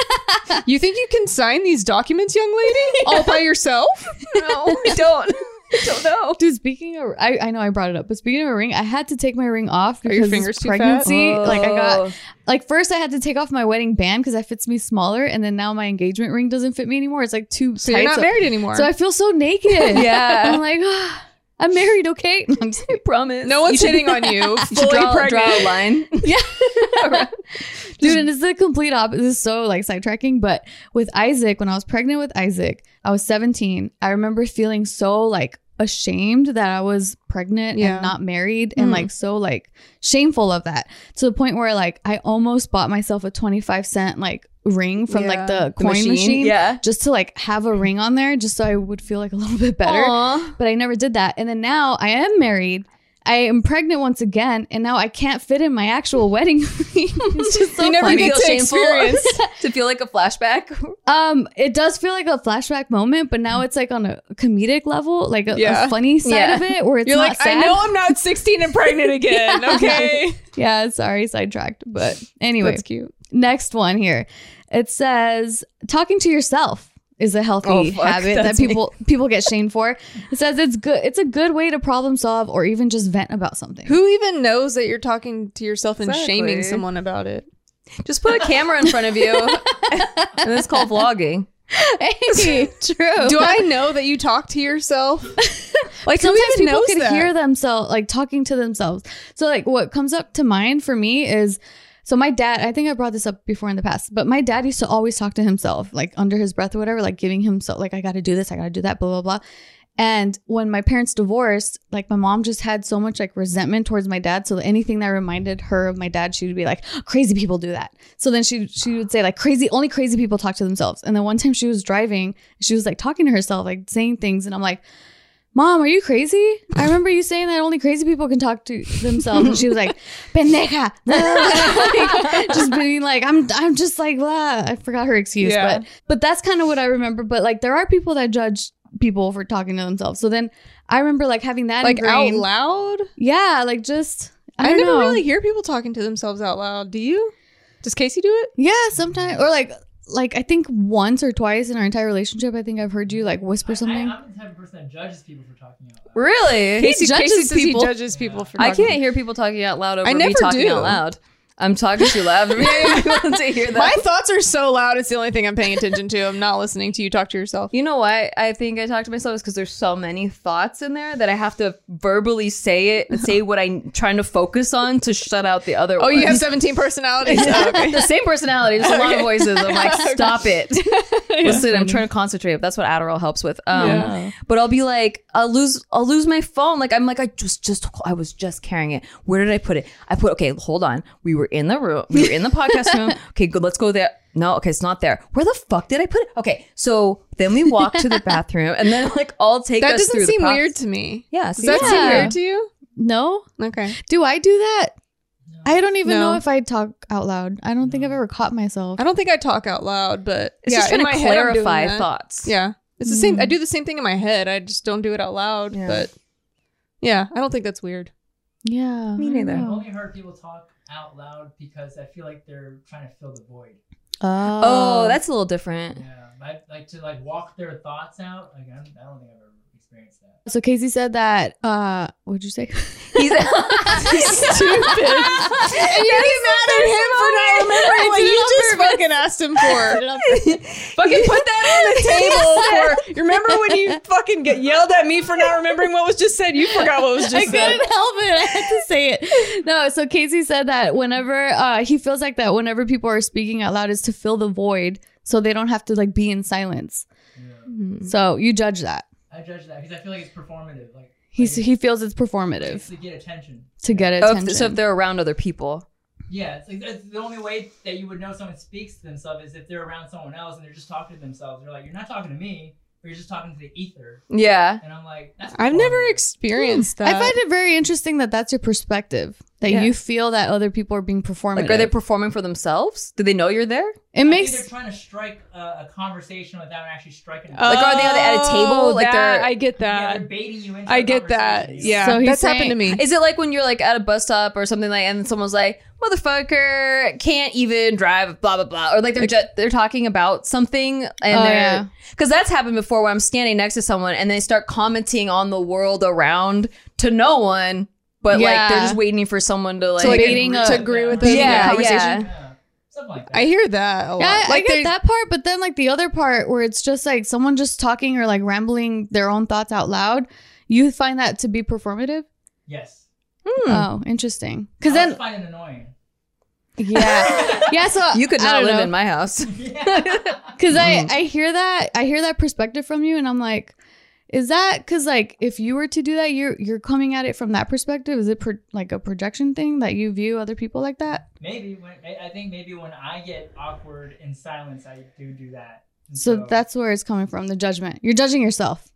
You think you can sign these documents, young lady, all by yourself? no, I don't. I don't know. Dude, speaking of, I, I know I brought it up, but speaking of a ring, I had to take my ring off Are because your this fingers too fat? pregnancy. Like I Oh. got, like first I had to take off my wedding band because that fits me smaller, and then now my engagement ring doesn't fit me anymore. It's like too So tight. you're not married anymore. So I feel so naked. Yeah. I'm like, ah, I'm married, okay? I'm just I promise. no one's You hitting on you. You Fully draw, pregnant. draw a line. Yeah. Dude, and it's the complete opposite. This is so like sidetracking, but with Isaac, when I was pregnant with Isaac, I was 17. I remember feeling so like ashamed that I was pregnant Yeah. and not married and hmm. like so like shameful of that to the point where like I almost bought myself a 25 cent like ring from Yeah. like the The coin machine, machine, yeah. just to like have a ring on there just so I would feel like a little bit better Aw. but I never did that. And then now I am married. I am pregnant once again, and now I can't fit in my actual wedding it's just so You never funny. get to experience. to feel like a flashback. Um, it does feel like a flashback moment, but now it's like on a comedic level, like a, Yeah. a funny side Yeah. of it, where it's You're like, sad. I know I'm not 16 and pregnant again. Okay. Yeah, sorry, sidetracked. But anyway, That's cute. next one here. It says talking to yourself is a healthy Oh, fuck, habit that that's me. people people get shamed for. It says it's good. It's a good way to problem solve or even just vent about something. Who even knows that you're talking to yourself and shaming someone about it? Just put a camera in front of you. and it's called vlogging. Hey, true. Do I know that you talk to yourself? Like, who sometimes even people knows can that? hear themselves like talking to themselves so like what comes up to mind for me is so my dad i think i brought this up before in the past but my dad used to always talk to himself like under his breath or whatever like giving himself like i gotta do this i gotta do that blah blah blah. And when my parents divorced like my mom just had so much like resentment towards my dad. So anything that reminded her of my dad she would be like crazy people do that. So then she she would say like crazy only crazy people talk to themselves. And then one time she was driving she was like talking to herself like saying things. And i'm like Mom, are you crazy? I remember you saying that only crazy people can talk to themselves. And she was like, pendeja. Like, just being like, I'm I'm just like, blah. I forgot her excuse. Yeah. But but that's kind of what I remember. But like there are people that judge people for talking to themselves. So then I remember like having that like out loud? Yeah, like just I, I, never know. really hear people talking to themselves out loud. Do you? Does Casey do it? Yeah, sometimes or like like I think once or twice in our entire relationship, I think I've heard you like whisper something. I, am the type of person that judges people for talking out loud. Really? Casey judges Casey people. he judges people for. I can't hear people talking out loud over I me never talking do. out loud. I'm talking too loud for me to hear that. My thoughts are so loud. It's the only thing I'm paying attention to. I'm not listening to you talk to yourself. You know why I think I talk to myself is because there's so many thoughts in there that I have to verbally say it and say what I'm trying to focus on to shut out the other. Oh, you have 17 personalities. Oh, okay. the same personality, just a lot of voices. I'm like, stop it. Listen, I'm trying to concentrate. That's what Adderall helps with. Um, Yeah. But I'll be like, I'll lose, I'll lose my phone. Like I'm like, I just, just, I was just carrying it. Where did I put it? I put, okay, hold on. We were in the room. We were in the podcast room. Okay, good. Let's go there. No, okay, it's not there. Where the fuck did I put it? Okay, so then we walk to the bathroom, and then like all take That us doesn't through seem the process. weird to me. Yeah, Does see, that seem Yeah. weird to you? No, Okay. do I do that? I don't even No. know if I talk out loud. I don't think I've ever caught myself. I don't think I talk out loud, but it's yeah, just in trying my to head, I'm doing clarify that. thoughts. Yeah, it's the same. I mm. do the same thing in my head. I just don't do it out loud. Yeah. But yeah, I don't think that's weird. Yeah, Me I don't neither. I've know. only heard people talk out loud because I feel like they're trying to fill the void. Oh, Oh, that's a little different. Yeah, I, like to like walk their thoughts out. Like, I don't, I don't think I've ever experienced that. so. Casey said that. Uh, what'd you say? He's Stupid. and you get mad at him for not remembering what you just fucking asked him for. fucking put that on the table. For remember when you fucking get yelled at me for not remembering what was just said? You forgot what was I just said. couldn't help it. I had to say it. No, so Casey said that whenever uh, he feels like that, whenever people are speaking out loud, is to fill the void, so they don't have to like be in silence. So you judge that. I judge that because I feel like it's performative. Like He's like, he feels it's it's performative to get attention. to get Oh, attention. if, so if they're around other people. Yeah, it's like that's the only way that you would know someone speaks to themselves is if they're around someone else and they're just talking to themselves. They're like, you're not talking to me, but you're just talking to the ether. Yeah. And I'm like, that's I've never experienced that. I find it very interesting that that's your perspective. That Yeah. you feel that other people are being performative. Like, are they performing for themselves? Do they know you're there? it I makes they're trying to strike a, a conversation without actually striking. it. Like, are they at a oh, table? Oh, Like, that- they're- I get that. yeah, they're baiting you into. I a get that. Yeah, So he's that's happened to me. Is it like when you're like at a bus stop or something like, and someone's like, "Motherfucker, can't even drive," blah blah blah, or like they're just they're talking about something, and Oh, they're yeah. because that's happened before where I'm standing next to someone and they start commenting on the world around to no one, but like they're just waiting for someone to like, to, like, Baiting agree, a- to agree with the Yeah, conversation. yeah. Yeah, like. I hear that a lot. Yeah, I, I like get that part, but then like the other part where it's just like someone just talking or like rambling their own thoughts out loud, you find that to be performative? yes. Hmm. Oh, interesting. Because then, find it annoying. yeah, yeah. So you could not don't live know. in my house. because I I hear that I hear that perspective from you, and I'm like, is that because like if you were to do that, you're you're coming at it from that perspective? Is it pro- like a projection thing that you view other people like that? Maybe when I I think maybe when I get awkward in silence, I do do that. And So that's where it's coming from. The judgment. You're judging yourself.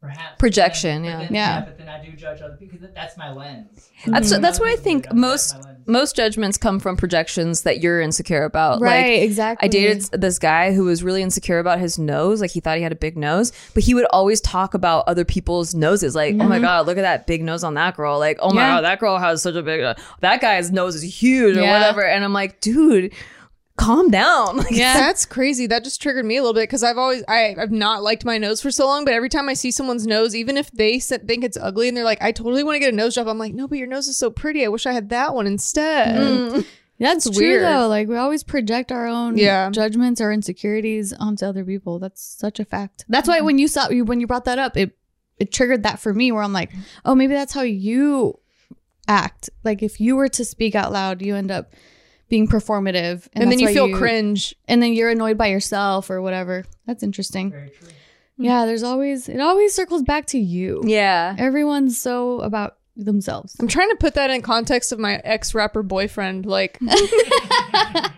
Perhaps Projection, but yeah. then- Yeah. But then I do judge other people because that's my lens. That's Mm-hmm. that's what I think do, most most judgments come from projections that you're insecure about. Right. Like exactly. I dated this guy who was really insecure about his nose. Like he thought he had a big nose, but he would always talk about other people's noses. Like, oh my God, look at that big nose on that girl. Like, oh my Mm-hmm. Yeah. God, that girl has such a big, uh, that guy's nose is huge or Yeah. whatever. And I'm like, dude, calm down. Like, Yeah. That's crazy. That just triggered me a little bit because I've always I, I've not liked my nose for so long, but every time I see someone's nose, even if they s- think it's ugly and they're like, I totally want to get a nose job, I'm like, no, but your nose is so pretty. I wish I had that one instead. That's It's true though. Like we always project our own Yeah. judgments or insecurities onto other people. That's such a fact. That's Mm-hmm. why when you saw you when you brought that up, it it triggered that for me where I'm like, oh, maybe that's how you act. Like if you were to speak out loud, you end up being performative, And, then you why feel cringe. and then you're annoyed by yourself or whatever. That's interesting. Very true. Yeah, there's always it always circles back to you. yeah. Everyone's so about themselves. I'm trying to put that in context of my ex rapper boyfriend. Like,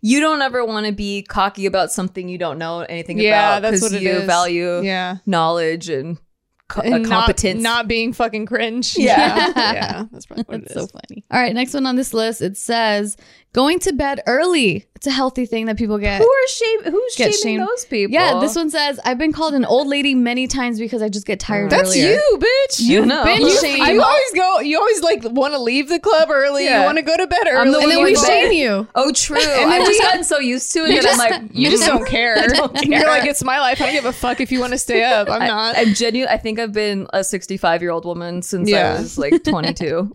You don't ever want to be cocky about something you don't know anything yeah, about that's what because you is. value Yeah. knowledge and, co- uh, And not, competence. not being fucking cringe. Yeah. Yeah. yeah that's probably what That's it is. so funny. All right, next one on this list it says going to bed early. It's a healthy thing that people get. Who are shame? Who's Get shaming shamed. those people? Yeah, this one says I've been called an old lady many times because I just get tired That's earlier. you, bitch. You know. been You- shamed. You always go. You always like want to leave the club early. Yeah. You want to go to bed early. I'm the and then one we going shame bed. you. Oh, true. then I've just gotten so used to it that I'm like, you just don't care. don't care. You're like, it's my life. I don't give a fuck if you want to stay up. I'm not. I, am genuine. I think I've been a 65 year old woman since Yeah. I was like 22.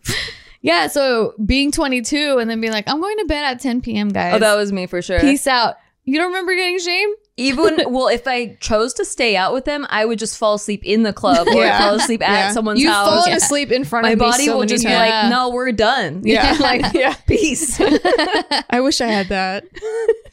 Yeah, so being 22 and then being like, I'm going to bed at 10 p.m., guys. oh, that was me for sure. Peace out. You don't remember getting shamed? Even well, if I chose to stay out with them, I would just fall asleep in the club or Yeah. fall asleep at Yeah. someone's You've house. fallen asleep in front My of my body so will just be times. Yeah. like, "No, we're done." Yeah. like Yeah. peace. I wish I had that.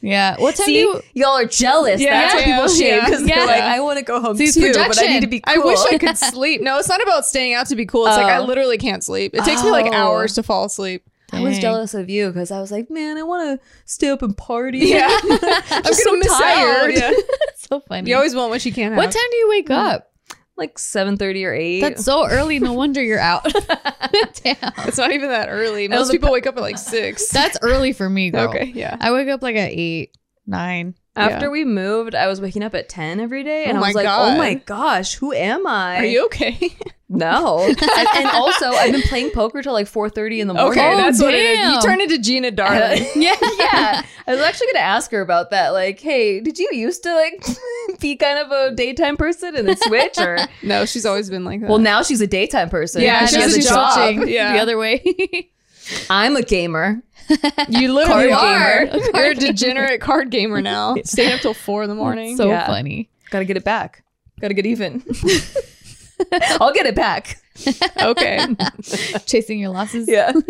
Yeah. What time See, do you y'all are jealous. Yeah, That's what yeah, people shame because Yeah. they're like, "I want to go home too, but I need to be cool." I wish I could sleep. No, it's not about staying out to be cool. It's like I Oh. literally can't sleep. It takes me like Oh. hours to fall asleep. I was jealous of you because I was like, man, I want to stay up and party. Yeah. I'm so tired. Yeah. so funny. You always want what you can't have. what time do you wake hmm. up? Like seven thirty or eight. That's so early. No wonder you're out. Damn. It's not even that early. Most people wake up at like six. That's early for me, girl. okay. Yeah. I wake up like at eight, nine. After Yeah. we moved, I was waking up at ten every day, and Oh I was like, God. "Oh my gosh, who am I?" Are you okay? No. and, and also, I've been playing poker till like four thirty in the morning. okay, Oh, that's what it is. damn. You turned into Gina Darling. yeah, yeah. I was actually gonna ask her about that. Like, hey, did you used to like be kind of a daytime person and then switch, or no, she's always been like that. well, now she's a daytime person. Yeah, she has a she's job. switching. Yeah. the other way. I'm a gamer. You literally are. gamer. You're a degenerate card gamer now. Staying up till four in the morning. so Yeah. funny. Gotta get it back. Gotta get even. I'll get it back. okay. Chasing your losses. Yeah. All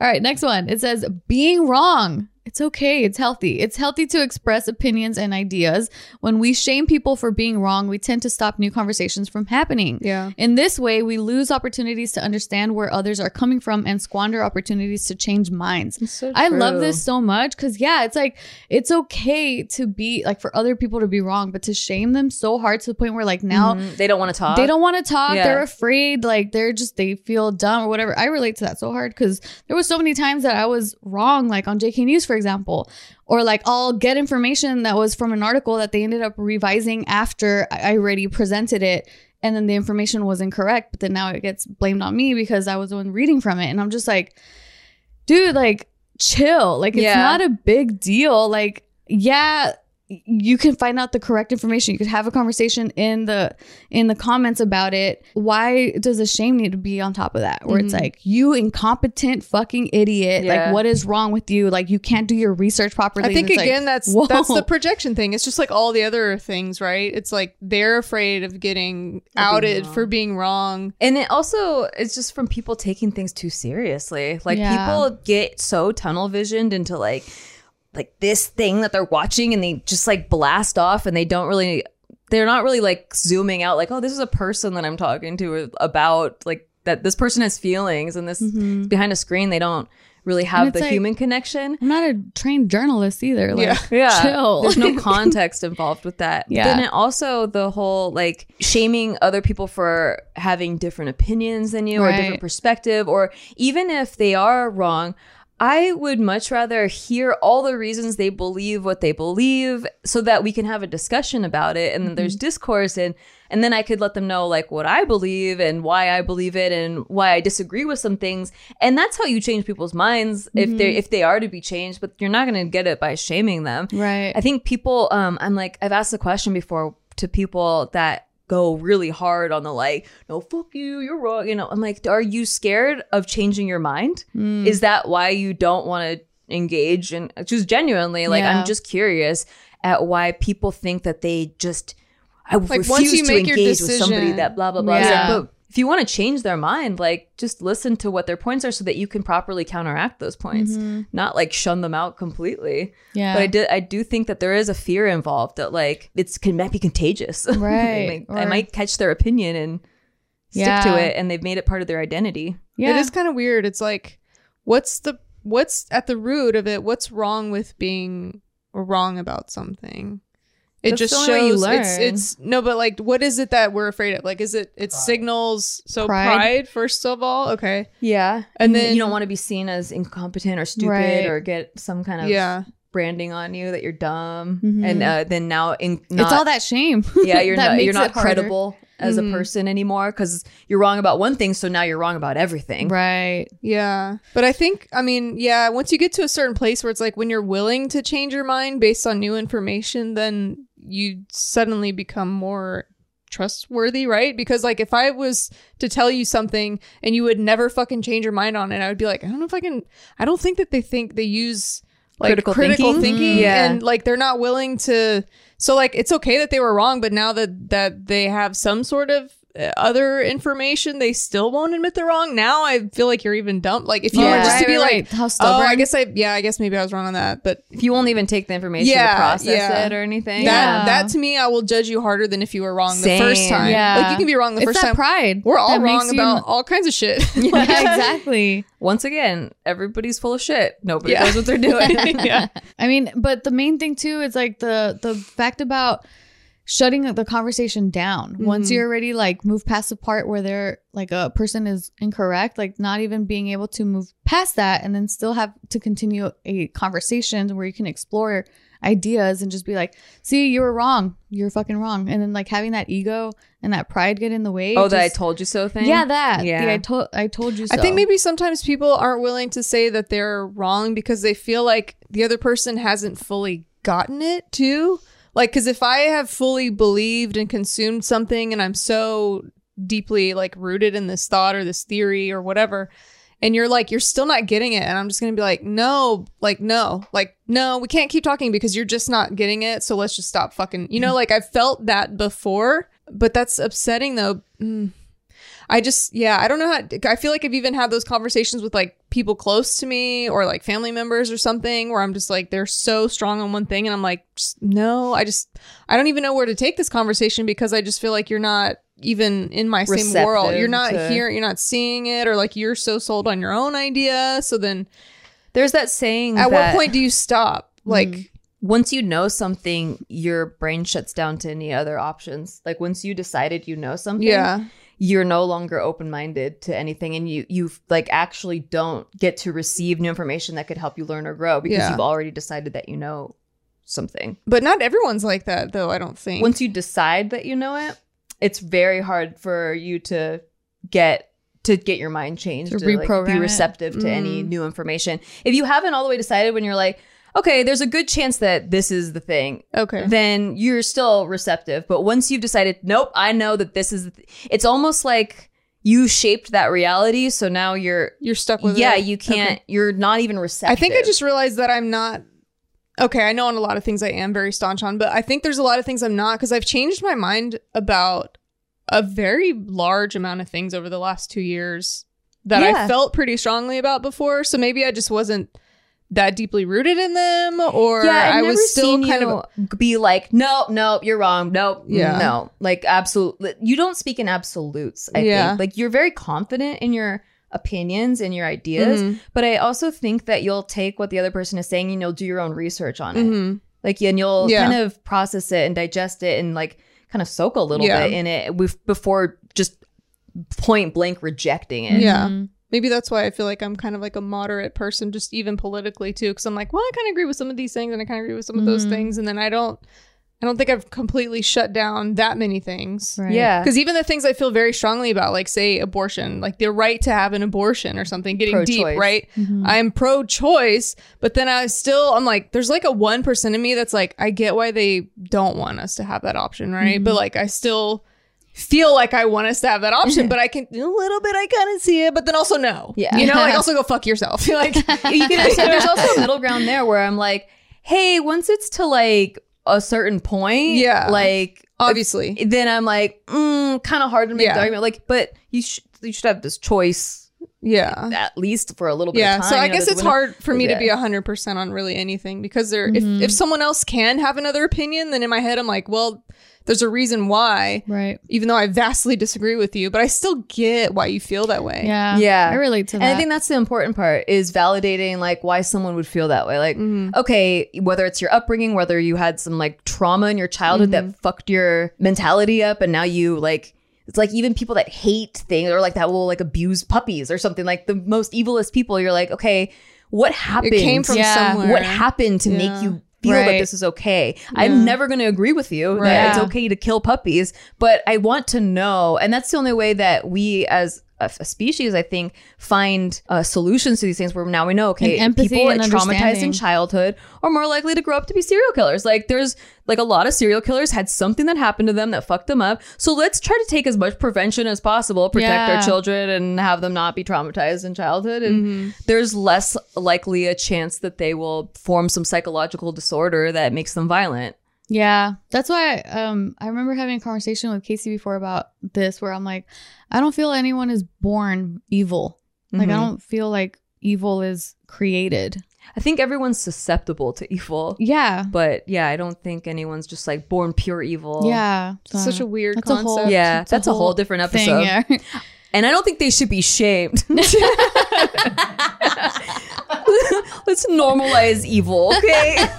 right, next one. It says being wrong. It's okay. It's healthy. It's healthy to express opinions and ideas. When we shame people for being wrong, we tend to stop new conversations from happening. Yeah. In this way, we lose opportunities to understand where others are coming from and squander opportunities to change minds. so I love this so much because, yeah, it's like, it's okay to be like for other people to be wrong, but to shame them so hard to the point where, like, now Mhm. they don't want to talk. they don't want to talk. Yeah. They're afraid. Like they're just they feel dumb or whatever. I relate to that so hard because there was so many times that I was wrong, like on JK News, for example, or like I'll get information that was from an article that they ended up revising after I I already presented it. And then the information was incorrect, but then now it gets blamed on me because I was the one reading from it. And I'm just like, dude, like chill. Like it's Yeah. not a big deal. Like, yeah, you can find out the correct information. You could have a conversation in the in the comments about it. Why does the shame need to be on top of that? Where it's mm-hmm. like, you incompetent fucking idiot. Yeah. Like, what is wrong with you? Like, you can't do your research properly. I think again like, that's whoa. that's the projection thing. It's just like all the other things, right? It's like they're afraid of getting outed wrong. for being wrong. And it also it's just from people taking things too seriously. Like Yeah. people get so tunnel visioned into like like this thing that they're watching and they just like blast off and they don't really they're not really like zooming out like, oh, this is a person that I'm talking to about like that this person has feelings and this mm-hmm. behind a screen they don't really have the like- human connection. I'm not a trained journalist either. Like, Yeah. Yeah. chill. There's no context involved with that. Yeah. Then it also the whole like shaming other people for having different opinions than you or a different perspective, or even if they are wrong. I would much rather hear all the reasons they believe what they believe so that we can have a discussion about it and then there's discourse and and then I could let them know like what I believe and why I believe it and why I disagree with some things and that's how you change people's minds if they if they are to be changed but you're not going to get it by shaming them. right. I think people, um, I'm like, I've asked the question before to people that go really hard on the like, no, fuck you, you're wrong. You know, I'm like, are you scared of changing your mind? Mm. Is that why you don't want to engage? And just genuinely, like, Yeah. I'm just curious at why people think that they just, I refuse once you to make your engage with somebody that blah blah blah. It's like, Yeah. but if you want to change their mind, like just listen to what their points are so that you can properly counteract those points, not like shun them out completely. Mm-hmm. Yeah. But I did I do think that there is a fear involved that like it's can might be contagious. Right, Like, I or- might catch their opinion and stick Yeah. to it and they've made it part of their identity. yeah. It is kind of weird. It's like, what's the what's at the root of it? What's wrong with being wrong about something? It That's just the only you shows it's it's no, but like, what is it that we're afraid of? Like, is it it signals so Pride. pride. first of all? Okay, Yeah. And And then- then you don't want to be seen as incompetent or stupid Right. or get some kind of yeah, branding on you that you're dumb. Mhm. And uh, then now in not, it's all that shame. yeah, you're not you're not it harder. credible as Mhm. a person anymore because you're wrong about one thing, so now you're wrong about everything. Right. yeah. But I think, I mean, yeah. Once you get to a certain place where it's like when you're willing to change your mind based on new information, then you suddenly become more trustworthy, right? Because like if I was to tell you something and you would never fucking change your mind on it, I would be like, I don't know if I can. I don't think that they think they use like Critical critical, thinking? thinking, Mm. Yeah. and like they're not willing to. So like it's okay that they were wrong, but now that that they have some sort of other information, they still won't admit they're wrong. Now I feel like you're even dumb. Like if you Yeah. were just to be right, like, right. How oh. I guess I, yeah, I guess maybe I was wrong on that. But if you won't even take the information Yeah, to process yeah. it or anything. that, Yeah. that to me, I will judge you harder than if you were wrong the first time. Yeah. Like you can be wrong the it's first that time. pride. We're all wrong makes you- about all kinds of shit. yeah, exactly. Once again, everybody's full of shit. Nobody Yeah. knows what they're doing. yeah. I mean, but the main thing too is like the the fact about shutting the conversation down once Mhm. you already like move past the part where they're like a person is incorrect like not even being able to move past that and then still have to continue a conversation where you can explore ideas and just be like see you were wrong you're fucking wrong and then like having that ego and that pride get in the way oh, that I told you so thing? yeah that Yeah. yeah i told i told you so I think maybe sometimes people aren't willing to say that they're wrong because they feel like the other person hasn't fully gotten it too. Like, because if I have fully believed and consumed something and I'm so deeply like rooted in this thought or this theory or whatever, and you're like, you're still not getting it. And I'm just going to be like, no, like, no, like, no, we can't keep talking because you're just not getting it. So let's just stop fucking, you know, like I've felt that before, but that's upsetting though. Mm. I just, yeah, I don't know how. I feel like I've even had those conversations with like people close to me or like family members or something where I'm just like, they're so strong on one thing. And I'm like, no, I just, I don't even know where to take this conversation because I just feel like you're not even in my same world. You're not to- here, you're not seeing it, or like you're so sold on your own idea. So then There's that saying at that what point do you stop? Like, mm-hmm. once you know something, your brain shuts down to any other options. Like once you decided you know something, yeah. You're no longer open-minded to anything and you you like actually don't get to receive new information that could help you learn or grow because Yeah. you've already decided that you know something. But not everyone's like that though, I don't think. Once you decide that you know it, it's very hard for you to get to get your mind changed To to like, reprogram be it. receptive to any Mm. new information. If you haven't all the way decided when you're like, okay, there's a good chance that this is the thing. okay. Then you're still receptive. But once you've decided, nope, I know that this is, it's almost like you shaped that reality. So now you're, You're stuck with yeah, it. Yeah, you can't, Okay. you're not even receptive. I think I just realized that I'm not. Okay, I know on a lot of things I am very staunch on, but I think there's a lot of things I'm not because I've changed my mind about a very large amount of things over the last two years that I felt pretty strongly about before. So maybe I just wasn't that deeply rooted in them, or yeah, I was still kind of. be like, nope, nope, you're wrong, nope, Yeah. no, like absolutely. You don't speak in absolutes. I Yeah. think like you're very confident in your opinions and your ideas, Mhm. but I also think that you'll take what the other person is saying and you'll do your own research on it. Mhm. Like, and you'll Yeah. kind of process it and digest it and like kind of soak a little Yeah. bit in it before just point blank rejecting it. Yeah. Mhm. Maybe that's why I feel like I'm kind of like a moderate person, just even politically too. Because I'm like, well, I kind of agree with some of these things, and I kind of agree with some of those Mhm. things, and then I don't, I don't think I've completely shut down that many things. Right. Yeah. Because even the things I feel very strongly about, like say abortion, like the right to have an abortion or something, getting deep, Pro-choice. right? Mhm. I'm pro-choice, but then I still, I'm like, there's like a one percent of me that's like, I get why they don't want us to have that option, right? But like, I still feel like I want us to have that option, but I can a little bit, I kind of see it, but then also no, Yeah. you know, like also go fuck yourself, like you can there's also a middle ground there where I'm like, hey, once it's to like a certain point, Yeah. like obviously, then I'm like, mm, kind of hard to make Yeah. the argument. Like, but you should you should have this choice yeah. at least for a little bit. Yeah, of time. so I you know, guess it's hard for me to be hundred percent on really anything because there, if if someone else can have another opinion, then in my head I'm like, well, there's a reason why, Right. even though I vastly disagree with you, but I still get why you feel that way. Yeah. Yeah. I relate to that. And I think that's the important part is validating like why someone would feel that way. Like, Mm-hmm. okay, whether it's your upbringing, whether you had some like trauma in your childhood Mm-hmm. that fucked your mentality up, and now you like it's like even people that hate things or like that will like abuse puppies or something like the most evilest people. You're like, okay, what happened? It came from Yeah. somewhere. what happened to Yeah. make you feel that this is okay. I'm never going to agree with you Right. that it's okay to kill puppies, but I want to know, and that's the only way that we as a, a species, I think, find uh, solutions to these things. Where now we know, okay, And people and traumatized in childhood are more likely to grow up to be serial killers. Like there's like a lot of serial killers had something that happened to them that fucked them up. So let's try to take as much prevention as possible, protect Yeah. our children, and have them not be traumatized in childhood. And Mm-hmm. there's less likely a chance that they will form some psychological disorder that makes them violent. Yeah, that's why um I remember having a conversation with Casey before about this where I'm like I don't feel anyone is born evil. Like I Mhm. don't feel like evil is created. I think everyone's susceptible to evil. Yeah. But yeah, I don't think anyone's just like born pure evil. Yeah. It's such a weird That's a whole- concept. Yeah, It's a that's a whole whole different thing, episode. yeah. And I don't think they should be shamed. Let's normalize evil, okay?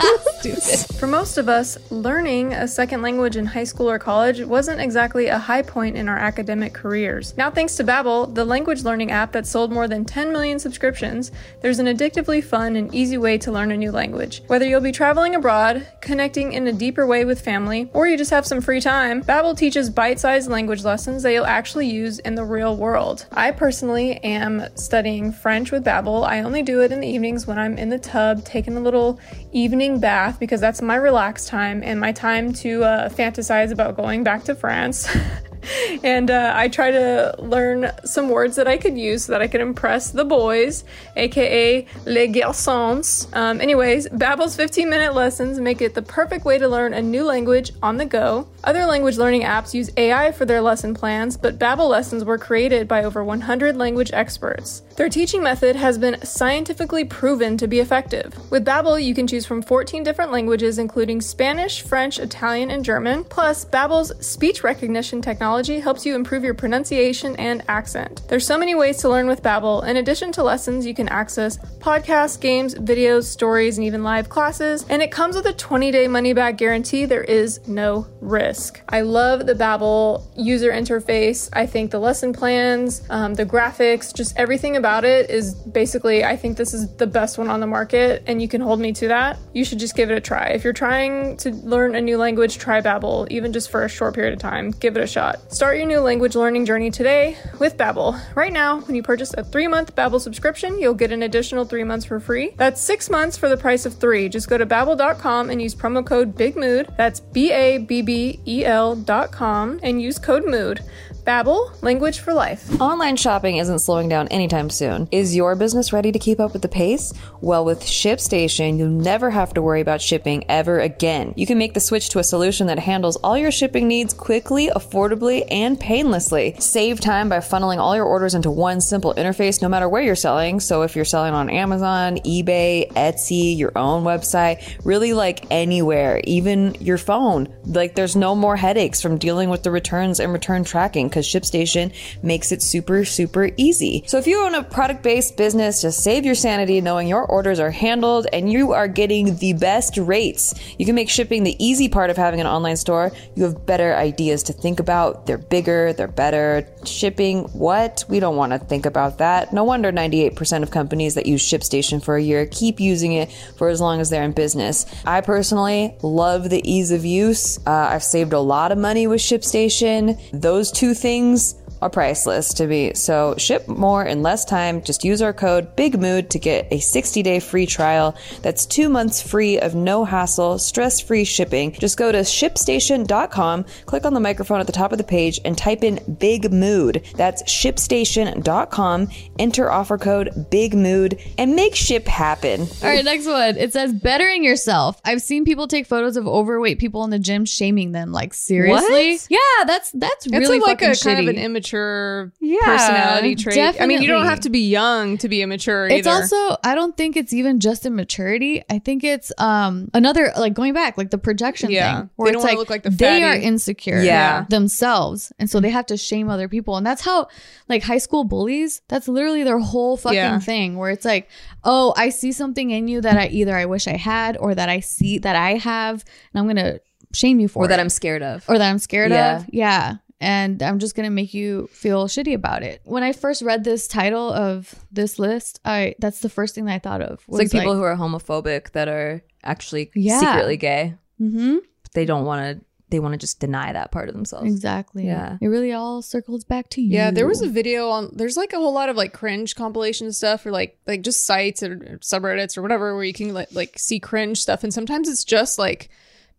For most of us, learning a second language in high school or college wasn't exactly a high point in our academic careers. Now, thanks to Babbel, the language learning app that sold more than 10 million subscriptions, there's an addictively fun and easy way to learn a new language. Whether you'll be traveling abroad, connecting in a deeper way with family, or you just have some free time, Babbel teaches bite-sized language lessons that you'll actually use in the real world. I personally am studying French with Babbel. I only do it in the evenings when I'm in the tub taking a little evening bath because that's my relaxed time and my time to uh, fantasize about going back to France. and uh, I try to learn some words that I could use so that I could impress the boys, aka les garçons. Um, anyways, Babbel's 15-minute lessons make it the perfect way to learn a new language on the go. Other language learning apps use AI for their lesson plans, but Babbel lessons were created by over 100 language experts. Their teaching method has been scientifically proven to be effective. With Babbel, you can choose from 14 different languages including Spanish, French, Italian, and German. Plus, Babbel's speech recognition technology helps you improve your pronunciation and accent. There's so many ways to learn with Babbel. In addition to lessons, you can access podcasts, games, videos, stories, and even live classes. And it comes with a 20-day money-back guarantee. There is no risk. I love the Babbel user interface. I think the lesson plans, um, the graphics, just everything about it is basically. I think this is the best one on the market, and you can hold me to that. You should just give it a try. If you're trying to learn a new language, try Babbel, even just for a short period of time. Give it a shot. Start your new language learning journey today with Babbel. Right now, when you purchase a three-month Babbel subscription, you'll get an additional three months for free. That's six months for the price of three. Just go to babbel.com and use promo code BIGMOOD. That's B-A-B-B-E-L dot com and use code MOOD. Babbel, language for life. Online shopping isn't slowing down anytime soon. Is your business ready to keep up with the pace? Well, with ShipStation, you never have to worry about shipping ever again. You can make the switch to a solution that handles all your shipping needs quickly, affordably, and painlessly. Save time by funneling all your orders into one simple interface no matter where you're selling. So if you're selling on Amazon, eBay, Etsy, your own website, really like anywhere, even your phone, like there's no more headaches from dealing with the returns and return tracking because ShipStation makes it super, super easy. So if you own a product based business, just save your sanity knowing your orders are handled and you are getting the best rates. You can make shipping the easy part of having an online store. You have better ideas to think about. They're bigger, they're better. Shipping, what? We don't want to think about that. No wonder 98% of companies that use ShipStation for a year keep using it for as long as they're in business. I personally love the ease of use. Uh, I've saved a lot of money with ShipStation. Those two things are priceless to me. So ship more in less time. Just use our code BIGMOOD to get a 60 day free trial. That's two months free of no hassle, stress free shipping. Just go to shipstation.com, click on the microphone at the top of the page, and type in Big Mood. That's shipstation.com. Enter offer code Big Mood and make ship happen. All right, next one. It says bettering yourself. I've seen people take photos of overweight people in the gym, shaming them. Like seriously? What? Yeah, that's that's It's really like fucking a shitty. kind of an immature Yeah, personality trait. I mean, you don't have to be young to be immature either. It's also I don't think it's even just immaturity. I think it's um another like going back like the projection Yeah. thing where They don't it's like look like the they are insecure Yeah. themselves and so they have to shame other people and that's how like high school bullies that's literally their whole fucking Yeah. thing where it's like oh I see something in you that I either I wish I had or that I see that I have and I'm going to shame you for Or it that I'm scared of. or that I'm scared Yeah. of. Yeah. And I'm just gonna make you feel shitty about it. When I first read this title of this list, I that's the first thing that I thought of. It's like people who are homophobic that are actually Yeah. secretly gay. Mm-hmm. They don't want to. They want to just deny that part of themselves. exactly. Yeah. It really all circles back to you. Yeah, there was a video on. There's like a whole lot of like cringe compilation stuff, or like like just sites or subreddits or whatever, where you can like like see cringe stuff, and sometimes it's just like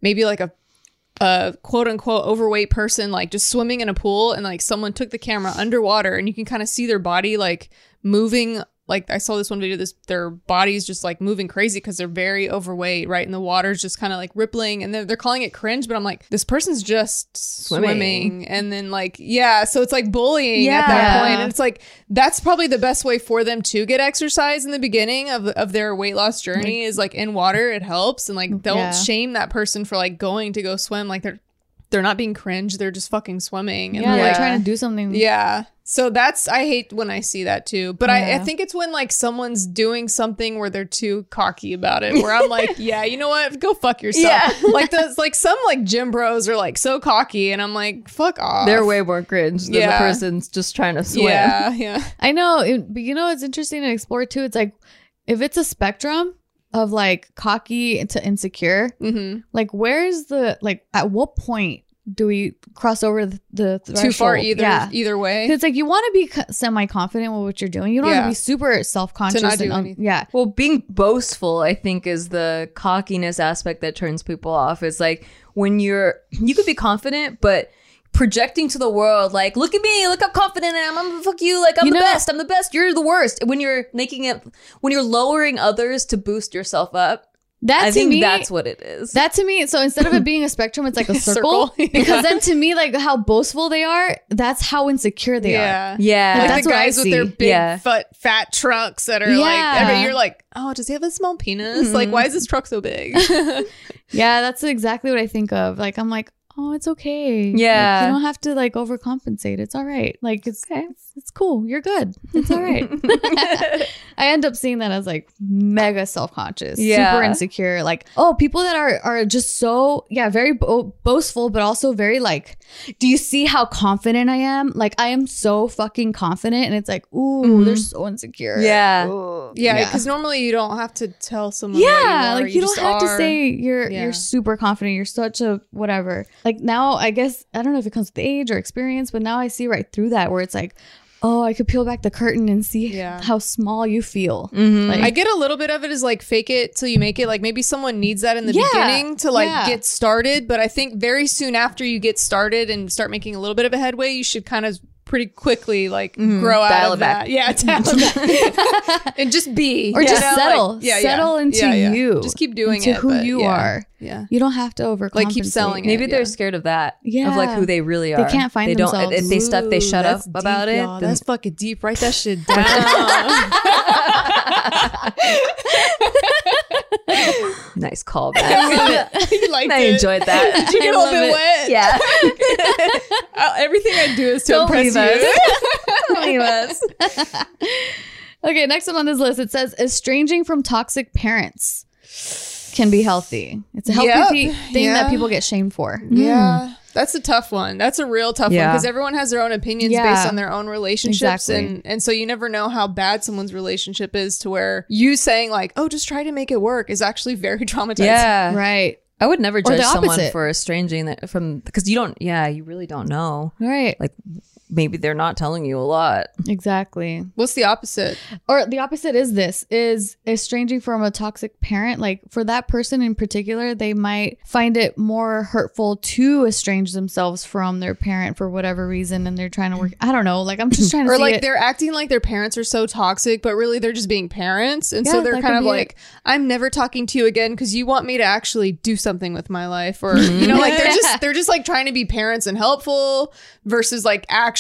maybe like a a quote unquote overweight person like just swimming in a pool, and like someone took the camera underwater, and you can kind of see their body like moving like I saw this one video. This their bodies just like moving crazy because they're very overweight, right? And the water's just kind of like rippling, and they're, they're calling it cringe. But I'm like, this person's just swimming, Swimming. and then like yeah, so it's like bullying at that Yeah. point, and it's like that's probably the best way for them to get exercise in the beginning of of their weight loss journey is like in water. It helps, and like don't Yeah. shame that person for like going to go swim. Like they're they're not being cringe. They're just fucking swimming. And yeah, they're like, trying to do something. yeah. So that's I hate when I see that too. But I, I think it's when like someone's doing something where they're too cocky about it. Where I'm like, yeah, you know what? Go fuck yourself. Yeah. like those like some like gym bros are like so cocky and I'm like, fuck off. They're way more cringe than the person's just trying to swim. Yeah, yeah. I know, it, but you know it's interesting to explore too. It's like if it's a spectrum of like cocky to insecure, hmm like where's the like at what point do we cross over the, the Too far either Yeah. either way. It's like you want to be semi confident with what you're doing. You don't want to be super self conscious. To not do um, anything. yeah, Well, being boastful, I think, is the cockiness aspect that turns people off. It's like when you're, you could be confident, but projecting to the world, like, look at me, look how confident I am. I'm gonna fuck you. Like, I'm You the know- best. I'm the best. You're the worst. When you're making it, when you're lowering others to boost yourself up, that I to think me, that's what it is. That to me, so instead of it being a spectrum, it's like a circle. Circle, yeah. Because then to me, like how boastful they are, that's how insecure they are. yeah. yeah. Like That's the what I guys with their big Yeah. fat, fat trucks that are Yeah. like, every, you're like, oh, does he have a small penis? Mm-hmm. Like, why is this truck so big? Yeah, that's exactly what I think of. Like I'm like, oh, it's okay. Like, Yeah. you don't have to like overcompensate. It's all right. Like it's it's, it's cool. You're good. It's all right. I end up seeing that as like mega self conscious, Yeah. super insecure. Like oh, people that are are just so yeah, very bo- boastful, but also very like, do you see how confident I am? Like I am so fucking confident, and it's like ooh, mm-hmm. they're so insecure. Yeah. Ooh. yeah, Yeah. because normally you don't have to tell someone. what you Yeah, are, like you, don't just have to say you're Yeah. you're super confident. You're such a whatever. Like now, I guess I don't know if it comes with age or experience, but now I see right through that where it's like, oh, I could peel back the curtain and see Yeah. how small you feel. Mhm. Like, I get a little bit of it as like fake it till you make it. Like maybe someone needs that in the Yeah, beginning to like yeah. get started. But I think very soon after you get started and start making a little bit of a headway, you should kind of pretty quickly like mm-hmm. grow out of it back. that. Yeah, dial it back. and just be or you just know, settle, yeah, yeah. settle into Yeah, yeah. you. Just keep doing into it. who but you yeah. are. Yeah. You don't have to overcompensate. Like, keep selling. Maybe yeah. they're scared of that. Yeah, Of like who they really are. They can't find they don't, themselves. If they stuff, they Ooh, shut up that's about deep, it. y'all. then- That's fucking deep. Write that shit down. nice callback. you liked I it. enjoyed that. Did you get I a little bit it. wet? Yeah. Uh, everything I do is to Don't impress leave you. us. Don't leave us. Okay, next one on this list it says estranging from toxic parents can be healthy. It's a healthy Yep. thing Yeah. that people get shamed for. Yeah. That's a tough one. That's a real tough one because everyone has their own opinions Yeah. based on their own relationships Exactly. and and so you never know how bad someone's relationship is to where you saying like, "Oh, just try to make it work" is actually very traumatizing. Yeah. Right. I would never judge someone for estranging that from because you don't. Yeah, you really don't know. Right. Like maybe they're not telling you a lot. Exactly. What's the opposite? Or the opposite is this is estranging from a toxic parent. Like for that person in particular, they might find it more hurtful to estrange themselves from their parent for whatever reason and they're trying to work I don't know. Like I'm just trying to Or see like it. they're acting like their parents are so toxic, but really they're just being parents. And Yeah, so they're kind of be like, I'm never talking to you again because you want me to actually do something with my life. Or, you know, like they're just they're just like trying to be parents and helpful versus like actually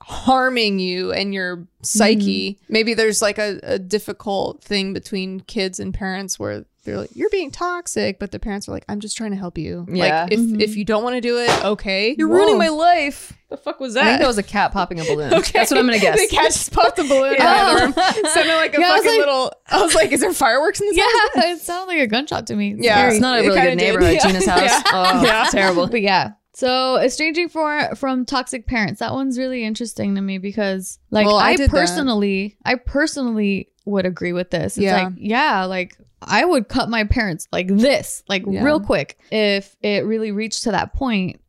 harming you and your psyche. Mm-hmm. Maybe there's like a, a difficult thing between kids and parents where they're like, You're being toxic, but the parents are like, I'm just trying to help you. Yeah. Like if mm-hmm. if you don't want to do it, okay. You're ruining my life. the fuck was that? I think that? that was a cat popping a balloon. okay. That's what I'm gonna guess. The cat just popped a balloon out of the room. Sounded like a Yeah, I fucking like- little. I was like, "Is there fireworks in this?" house? yeah, it sounded like a gunshot to me. It's Yeah. It's not a really kinda good did. neighborhood. Yeah. Gina's house. Yeah. Oh, Yeah. terrible. But yeah. So estranging for from toxic parents, that one's really interesting to me because like Well, I I, did that. personally I personally would agree with this. It's Yeah. like, yeah, like I would cut my parents like this, like Yeah. real quick if it really reached to that point.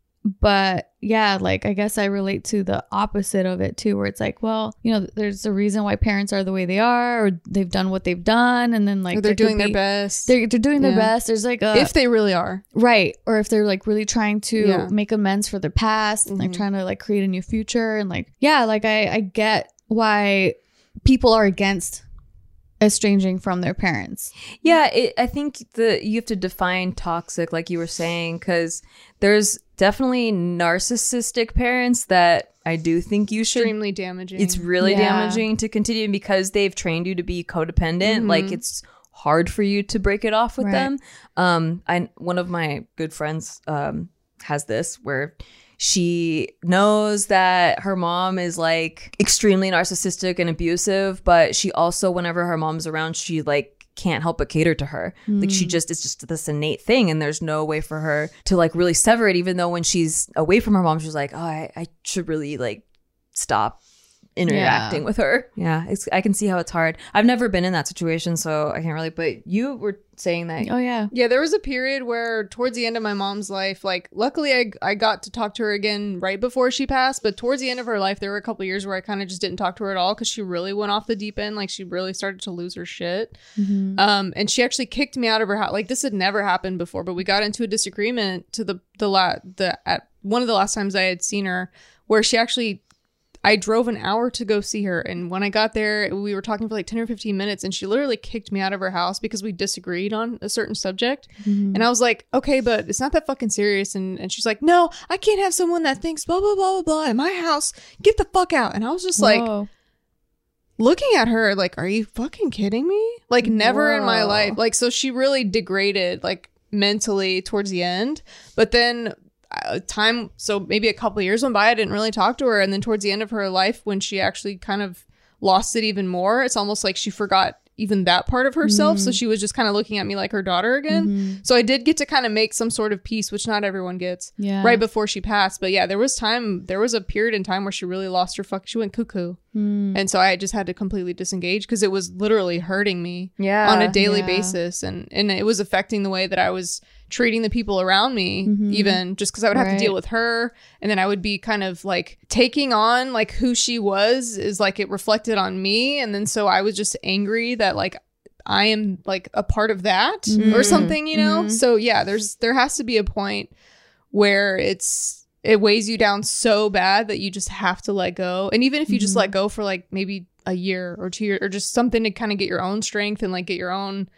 But yeah, like I guess I relate to the opposite of it too, where it's like, well, you know, there's a reason why parents are the way they are, or they've done what they've done, and then like Or they're there could doing their best. They're, they're doing their Yeah. best. There's like a if they really are. Right. Or if they're like really trying to Yeah. make amends for their past and like Mhm. trying to like create a new future and like yeah, like I I get why people are against estranging from their parents. Yeah, it, I think the you have to define toxic, like you were saying, because there's definitely narcissistic parents that I do think you should. Extremely damaging. It's really Yeah. damaging to continue because they've trained you to be codependent. Like it's hard for you to break it off with Right. them. Um, I one of my good friends um has this where she knows that her mom is like extremely narcissistic and abusive, but she also, whenever her mom's around, she like can't help but cater to her. Like she hmm. just, it's just this innate thing. And there's no way for her to like really sever it, even though when she's away from her mom, she's like, oh, I, I should really like stop interacting with her. Yeah, it's, I can see how it's hard. I've never been in that situation, so I can't really. But you were saying that. Oh yeah. Yeah, there was a period where towards the end of my mom's life, like luckily I I got to talk to her again right before she passed, but towards the end of her life there were a couple years where I kind of just didn't talk to her at all cuz she really went off the deep end, like she really started to lose her shit. Um and she actually kicked me out of her house. Like this had never happened before, but we got into a disagreement to the the la- the at one of the last times I had seen her where she actually I drove an hour to go see her. And when I got there, we were talking for like 10 or 15 minutes, and she literally kicked me out of her house because we disagreed on a certain subject. Mm-hmm. And I was like, okay, but it's not that fucking serious. And, and she's like, no, I can't have someone that thinks blah, blah, blah, blah, blah in my house. Get the fuck out. And I was just like, looking at her like are you fucking kidding me like never in my life like so she really degraded like mentally towards the end but then Uh, time so maybe a couple years went by i didn't really talk to her. And then towards the end of her life when she actually kind of lost it even more it's almost like she forgot even that part of herself. So mm. she was just kind of looking at me like her daughter again. Mm-hmm. So i did get to kind of make some sort of peace which not everyone gets Yeah. right before she passed. But yeah there was time there was a period in time where she really lost her fuck she went cuckoo. Hmm. And so I just had to completely disengage because it was literally hurting me Yeah. on a daily Yeah. basis, and and it was affecting the way that I was treating the people around me, mm-hmm. even just because I would have Right. to deal with her, and then I would be kind of like taking on like who she was is like it reflected on me, and then so I was just angry that like I am like a part of that or mm-hmm. something, you know. Mm-hmm. So yeah, there's there has to be a point where it's it weighs you down so bad that you just have to let go. And even if you just let go for like maybe a year or two years or just something to kind of get your own strength and like get your own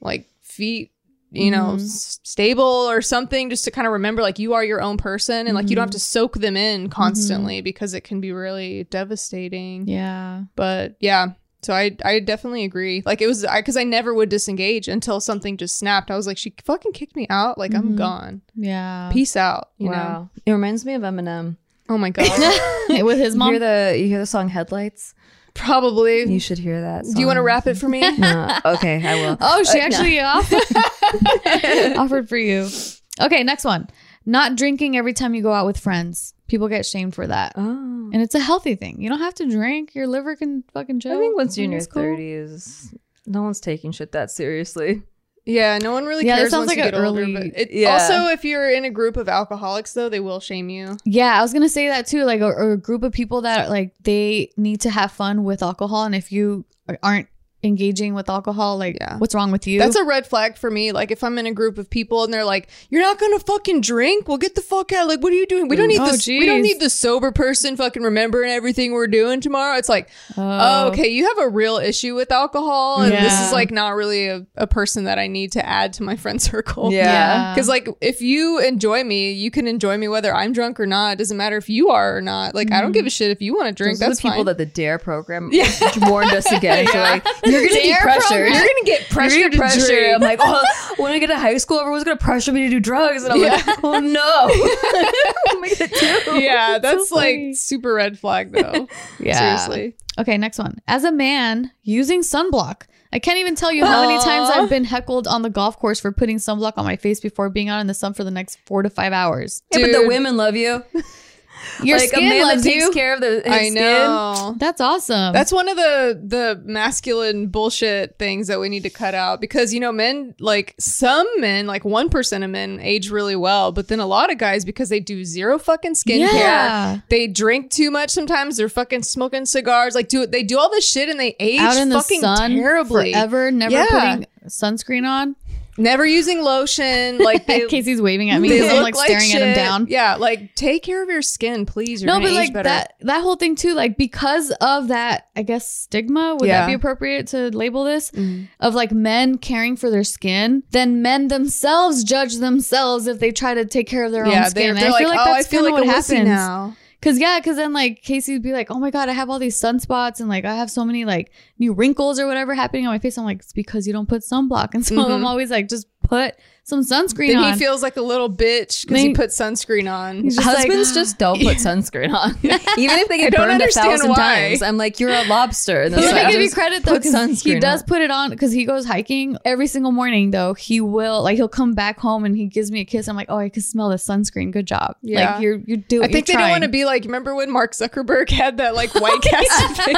like feet you know mm-hmm. s- stable or something just to kind of remember like you are your own person and like you don't have mm-hmm. to soak them in mm-hmm. constantly because it can be really devastating Yeah. but yeah so i i definitely agree like it was i because i never would disengage until something just snapped i was like she fucking kicked me out like i'm gone Yeah. peace out you know. It reminds me of Eminem. oh my god With his You mom. hear the you hear the song Headlights? Probably You should hear that. do you want to song. rap it for me No. Okay, I will. Oh, she actually offered, offered for you. Okay, next one. Not drinking every time you go out with friends. People get shamed for that. Oh. And it's a healthy thing. You don't have to drink. Your liver can fucking chill. I think once you're in your It's cool. thirties, no one's taking shit that seriously. Yeah, no one really Yeah, cares sounds once like you get older. early- But it, Yeah. Also, if you're in a group of alcoholics, though, they will shame you. Yeah, I was gonna say that too. Like a, a group of people that like they need to have fun with alcohol, and if you aren't engaging with alcohol, like Yeah. what's wrong with you? That's a red flag for me. Like if I'm in a group of people and they're like, "You're not gonna fucking drink," well, get the fuck out. Like, what are you doing? We don't need Oh, this. We don't need the sober person fucking remembering everything we're doing tomorrow. It's like, oh, okay, you have a real issue with alcohol, and this is like not really a, a person that I need to add to my friend circle. Yeah. Because like if you enjoy me, you can enjoy me whether I'm drunk or not. It doesn't matter if you are or not. Like I don't mm. give a shit if you want to drink. Those That's the people fine. that the Dare program warned us against. They're like, you're gonna be pressured. program? You're gonna get You're pressured gonna to drink. I'm like, oh, when I get to high school, everyone's gonna pressure me to do drugs, and I'm like, oh no. what am I gonna do? yeah, that's so funny. like super red flag though. Yeah. Seriously. Okay, next one. As a man using sunblock. I can't even tell you how many times I've been heckled on the golf course for putting sunblock on my face before being out in the sun for the next four to five hours. Yeah, but the women love you. Your like skin a man that loves takes you. care of the his I skin. know. That's awesome. That's one of the the masculine bullshit things that we need to cut out because you know men like some men like 1% of men age really well but then a lot of guys because they do zero fucking skincare Yeah. they drink too much sometimes they're fucking smoking cigars like do they do all this shit and they age out in the fucking sun terribly forever, never Yeah. putting sunscreen on. Never using lotion. Like they, Casey's waving at me they because I'm like staring at him shit. down. Yeah, like take care of your skin, please. You're no, but like better. that that whole thing too, like because of that, I guess stigma, would Yeah. that be appropriate to label this? Mhm. Of like men caring for their skin, then men themselves judge themselves if they try to take care of their yeah, own skin. they're, they're I feel like, like oh, I that's feel like what happens. now. Cause yeah, cause then like Casey would be like, "Oh my god, I have all these sunspots and like I have so many like new wrinkles or whatever happening on my face." I'm like, "It's because you don't put sunblock." And so Mhm. I'm always like, "Just put some sunscreen Then on." he feels like a little bitch because he put sunscreen on. He's just like- Husbands just don't put sunscreen on. Even if they get don't burned a understand thousand why. times. I'm like, you're a lobster. And But let me I give you credit though, put because he does on. put it on because he goes hiking every single morning. Though he will like he'll come back home and he gives me a kiss. I'm like, oh, I can smell the sunscreen. Good job. Yeah. like you're you do. I think they don't want to be like. Remember when Mark Zuckerberg had that like white cast face? Dude,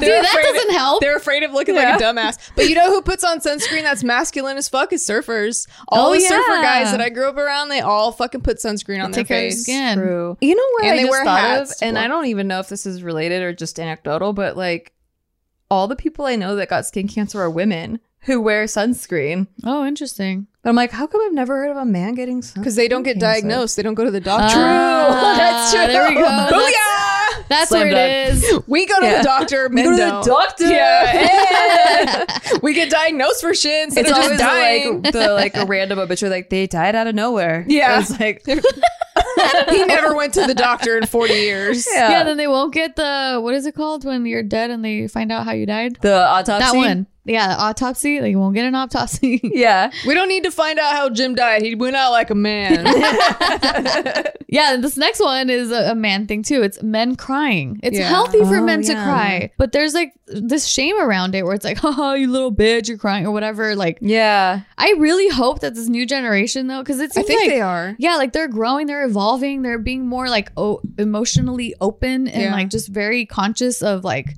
that doesn't help. They're afraid of looking like a dumbass. But you know who puts on sunscreen that's masculine as fuck is surfers. All Oh, the surfer guys that I grew up around, they all fucking put sunscreen on their Take care of your face. skin. True. You know what And I they just wear thought hats. of, and I don't even know if this is related or just anecdotal, but like all the people I know that got skin cancer are women who wear sunscreen. Oh, interesting. But I'm like, how come I've never heard of a man getting sunscreen? Because they don't get cancer? diagnosed. They don't go to the doctor. Ah, That's true. There we go. That's, Booyah! That's Slam where it is. We go to Yeah. the doctor. We go to don't. the doctor. Yeah. we get diagnosed for shit instead It's of always just dying. like the like a random obituary, like they died out of nowhere. Yeah. it's like he never went to the doctor in 40 years. yeah. Yeah. then they won't get the what is it called when you're dead and they find out how you died. the autopsy. That one. Yeah, autopsy. Like you won't get an autopsy. Yeah, We don't need to find out how Jim died. He went out like a man. Yeah, this next one is a, a man thing too. It's men crying. It's Yeah. healthy for Oh, men to cry, but there's like this shame around it where it's like, "Oh, you little bitch, you're crying" or whatever. Like, yeah. I really hope that this new generation though, because it's I think like they are. yeah, like they're growing, they're evolving, they're being more like oh, emotionally open and Yeah. like just very conscious of like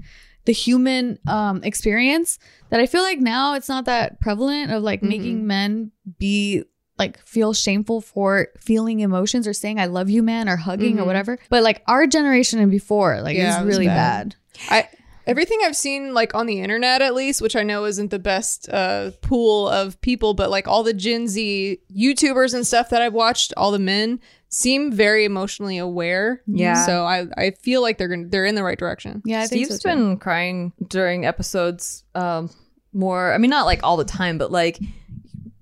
the human um experience. That I feel like now it's not that prevalent of like Mm-hmm. making men be like feel shameful for feeling emotions or saying I love you, man, or hugging or Mhm. whatever. But like our generation and before, like Yeah, is it was really bad. bad. I everything I've seen like on the internet at least, which I know isn't the best uh pool of people, but like all the Gen Z YouTubers and stuff that I've watched, all the men seem very emotionally aware. Yeah. So I I feel like they're gonna they're in the right direction. Yeah, I think Steve's so too. been crying during episodes um more I mean not like all the time, but like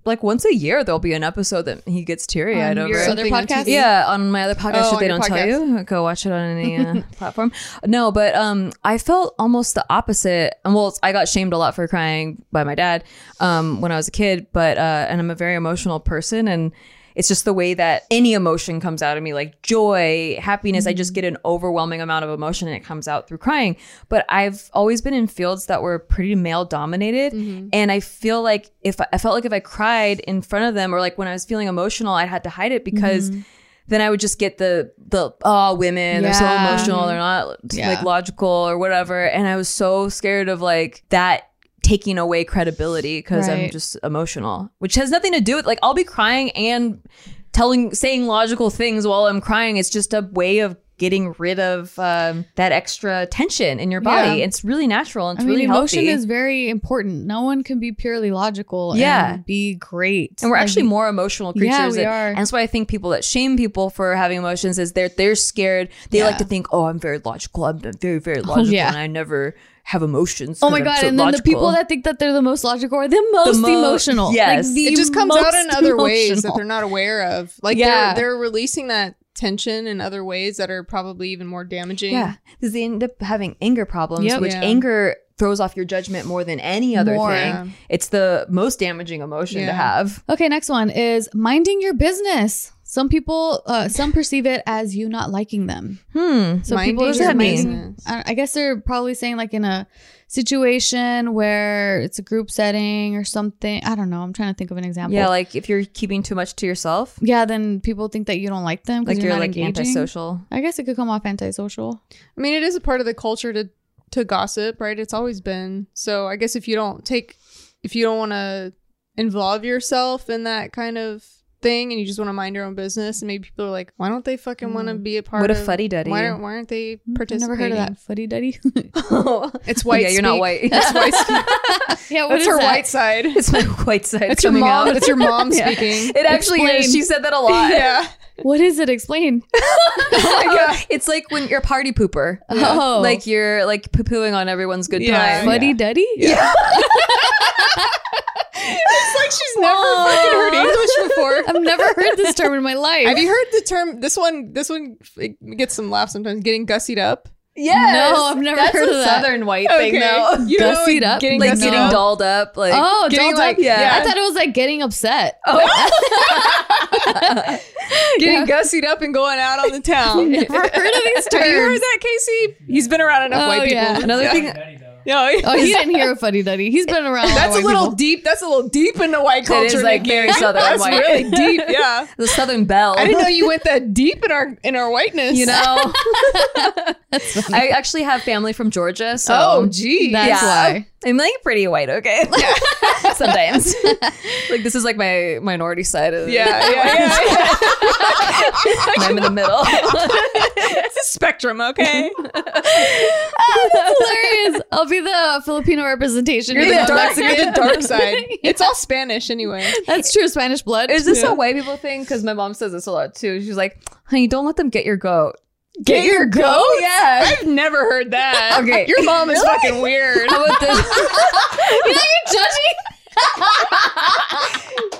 like once a year there'll be an episode that he gets teary eyed On over. your other Something podcast? Yeah, on my other podcast, Oh, if they don't tell you, go watch it on any uh, platform. No, but um, I felt almost the opposite. And well, I got shamed a lot for crying by my dad um when I was a kid, but uh, and I'm a very emotional person, and it's just the way that any emotion comes out of me, like joy, happiness. I just mm-hmm. get an overwhelming amount of emotion, and it comes out through crying. But I've always been in fields that were pretty male dominated, mm-hmm. and I feel like if I, felt like if I cried in front of them, or like when I was feeling emotional, I had to hide it because mm-hmm. then I would just get the the oh women they're so emotional. They're not Yeah. like logical or whatever. And I was so scared of like that taking away credibility because I'm just emotional which has nothing to do with like I'll be crying and telling saying logical things while I'm crying it's just a way of getting rid of um, that extra tension in your body Yeah. it's really natural and I it's mean, really emotion healthy is very important. No one can be purely logical Yeah. and be great. and we're Like, actually more emotional creatures. Yeah, we and, are. and that's why I think people that shame people for having emotions is they're they're scared. They like to think, oh, I'm very logical. I'm very very logical, yeah. and I never have emotions. Oh my god! so and then the people that think that they're the most logical are the most mo- emotional. yes. Like, it just comes out in most other ways that they're not aware of. Like Yeah. they're they're releasing that tension in other ways that are probably even more damaging. yeah, because they end up having anger problems, Yep. which Yeah. anger throws off your judgment more than any other More. thing. Yeah. It's the most damaging emotion to have. Okay, next one is minding your business. Some people, uh, some perceive it as you not liking them. Hmm. So Minding people does that mean? I, I guess they're probably saying like in a situation where it's a group setting or something. I don't know. I'm trying to think of an example. Yeah, like if you're keeping too much to yourself, yeah, then people think that you don't like them because like you're, you're not like engaging. antisocial. I guess it could come off antisocial. I mean, it is a part of the culture to to gossip, right? It's always been. So I guess if you don't take, if you don't want to involve yourself in that kind of thing and you just want to mind your own business and maybe people are like, why don't they fucking want to mm. be a part of? What a of fuddy-duddy. Why aren't, why aren't they hmm, I've participating? never heard of that fuddy duddy. It's white. yeah, you're not white. it's white. speak. yeah, what That's her that? white side. it's my white side. It's your mom. out. It's your mom Yeah. speaking. It actually is. She said that a lot. yeah. What is it? Explain. Oh, my god! it's like when you're a party pooper. Oh. Like you're like poo pooing on everyone's good Yeah. time. Fuddy duddy? Yeah. It's like she's never fucking heard English before. I've never heard this term in my life. Have you heard the term? This one, this one it gets some laughs sometimes. Getting gussied up. Yes. No, I've never That's heard a of that. southern white thing though. you know, Gussied up? Getting Like gussied getting up. dolled up. Like Oh, Getting dolled like- up? yeah. I thought it was like getting upset. Oh. getting gussied up and going out on the town. Never heard of these terms. Have you heard that, Casey? He's been around enough Oh, white people. yeah. Another Yeah. thing Daddy, though. Oh, yeah. Oh, he didn't hear a fuddy duddy. He's been around. That's a white little people. deep. That's a little deep into white That is, culture. like, Nikki. very southern That's white. really deep. Yeah. the southern belle. I didn't know you went that deep in our in our whiteness. you know. I actually have family from Georgia, so Oh, gee. That's why. I'm like pretty white, okay? Sometimes. like this is like my minority side of Yeah, yeah, yeah. yeah. I'm in the middle. it's a spectrum, okay? Oh, that's hilarious. I'll be the Filipino representation. You're the, the dark, you're the dark side. It's all Spanish anyway. That's true. Spanish blood. Is this a white people thing? Because my mom says this a lot too. She's like, honey, don't let them get your goat. Get your goat? Yeah. I've never heard that. Okay. Your mom is fucking weird. How about this? you know, you're judging.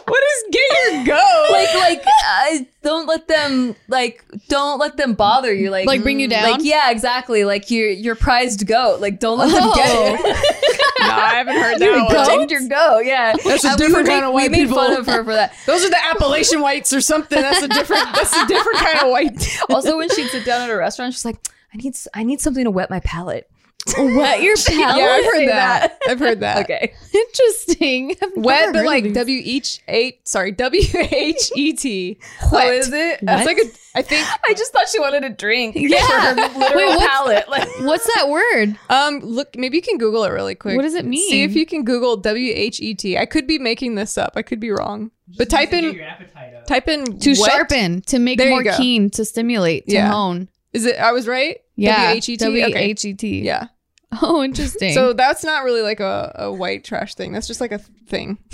What is get your goat? like, like, uh, don't let them, like, don't let them bother you. Like, Like, bring you down? Like, yeah, exactly. Like, you're, you're prized goat. Like, don't let them get Oh. it. no, I haven't heard You're that a one. goat? Your goat, yeah. That's a And different would kind make- of white We made fun of her for that. Those are the Appalachian whites or something. That's a different. That's a different kind of white. Also, when she'd sit down at a restaurant, she's like, I need, s- I need something to wet my palate. Wet your palate. Yeah, I've heard that. I've heard that. Okay. Interesting. I've Wet, but like these. W H A. Sorry, W H E T. What is it? That's like a. I think. I just thought she wanted a drink. Yeah. For her literal Wait, what's- palate. Like, What's that word? Um. Look. Maybe you can Google it really quick. What does it mean? See if you can Google W H E T. I could be making this up. I could be wrong. But type in. your appetite up. Type in To wet. sharpen, to make There more keen, to stimulate, to Yeah. hone. Is it? I was right. Yeah. W H E T. W Okay. H E T. Yeah. Oh, interesting. So that's not really like a, a white trash thing. That's just like a thing.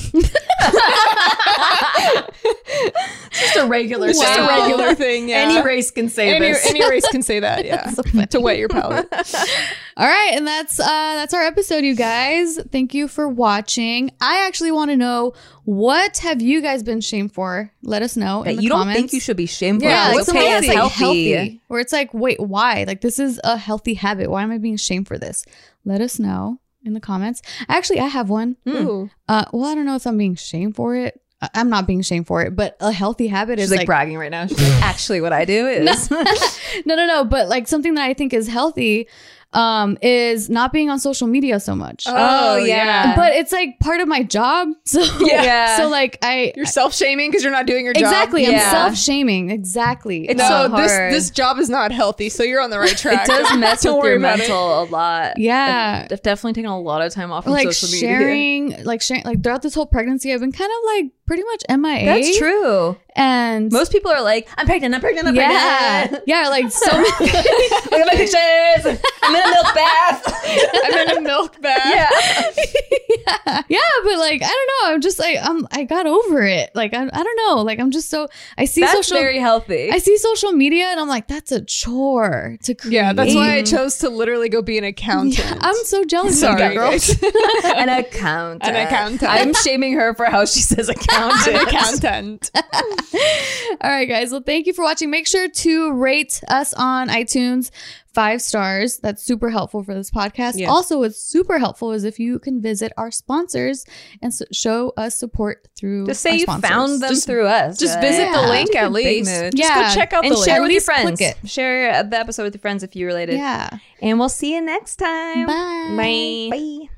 just a regular It's just a thing. regular thing. Yeah. Any race can say any, this. any race can say that. Yeah. So to wet your palate. All right, and that's uh that's our episode, you guys. Thank you for watching. I actually want to know what have you guys been shamed for? Let us know in that the you don't think you should be shameful. Yeah, Yeah, like something okay. that's It's like healthy. healthy. Where it's like, wait, why? Like this is a healthy habit. Why am I being shamed for this? Let us know in the comments. Actually, I have one. Ooh. Uh, well, I don't know if I'm being shamed for it. I'm not being shamed for it, but a healthy habit She's is like, like, bragging right now. She's like, actually, what I do is no, no, no. But like something that I think is healthy um, is not being on social media so much. Oh, yeah. but it's like part of my job. So Yeah. So like I You're self shaming because you're not doing your job. exactly. I'm Yeah. self shaming. Exactly. It's No, so this hard. this job is not healthy, so you're on the right track. it does mess with your about it. mental a lot. yeah. I've definitely taken a lot of time off from Like social media. sharing, like sharing, like throughout this whole pregnancy, I've been kind of like pretty much MIA. That's true. And Most people are like, I'm pregnant, I'm pregnant, I'm yeah, pregnant. yeah, like so many. Look at my pictures. I'm in a milk bath. I'm in a milk bath. yeah. yeah, but like I don't know. I'm just like I'm. I got over it. Like I, I don't know. Like I'm just so. I see That's social. very healthy. I see social media and I'm like, that's a chore to create. Yeah, that's why I chose to literally go be an accountant. Yeah, I'm so jealous Sorry, of that girl. An accountant. An accountant. I'm shaming her for how she says accountant. An accountant. All right, guys. Well, thank you for watching. Make sure to rate us on iTunes five stars. That's super helpful for this podcast. Yeah. Also, what's super helpful is if you can visit our sponsors and s show us support through. Just say our you sponsors. found them Just- through us. Just Uh, visit the link at Big least. mood. Just Yeah. go check out and the link. share At with your least click friends. it. Share the episode with your friends if you related. Yeah. And we'll see you next time. Bye. Bye. Bye.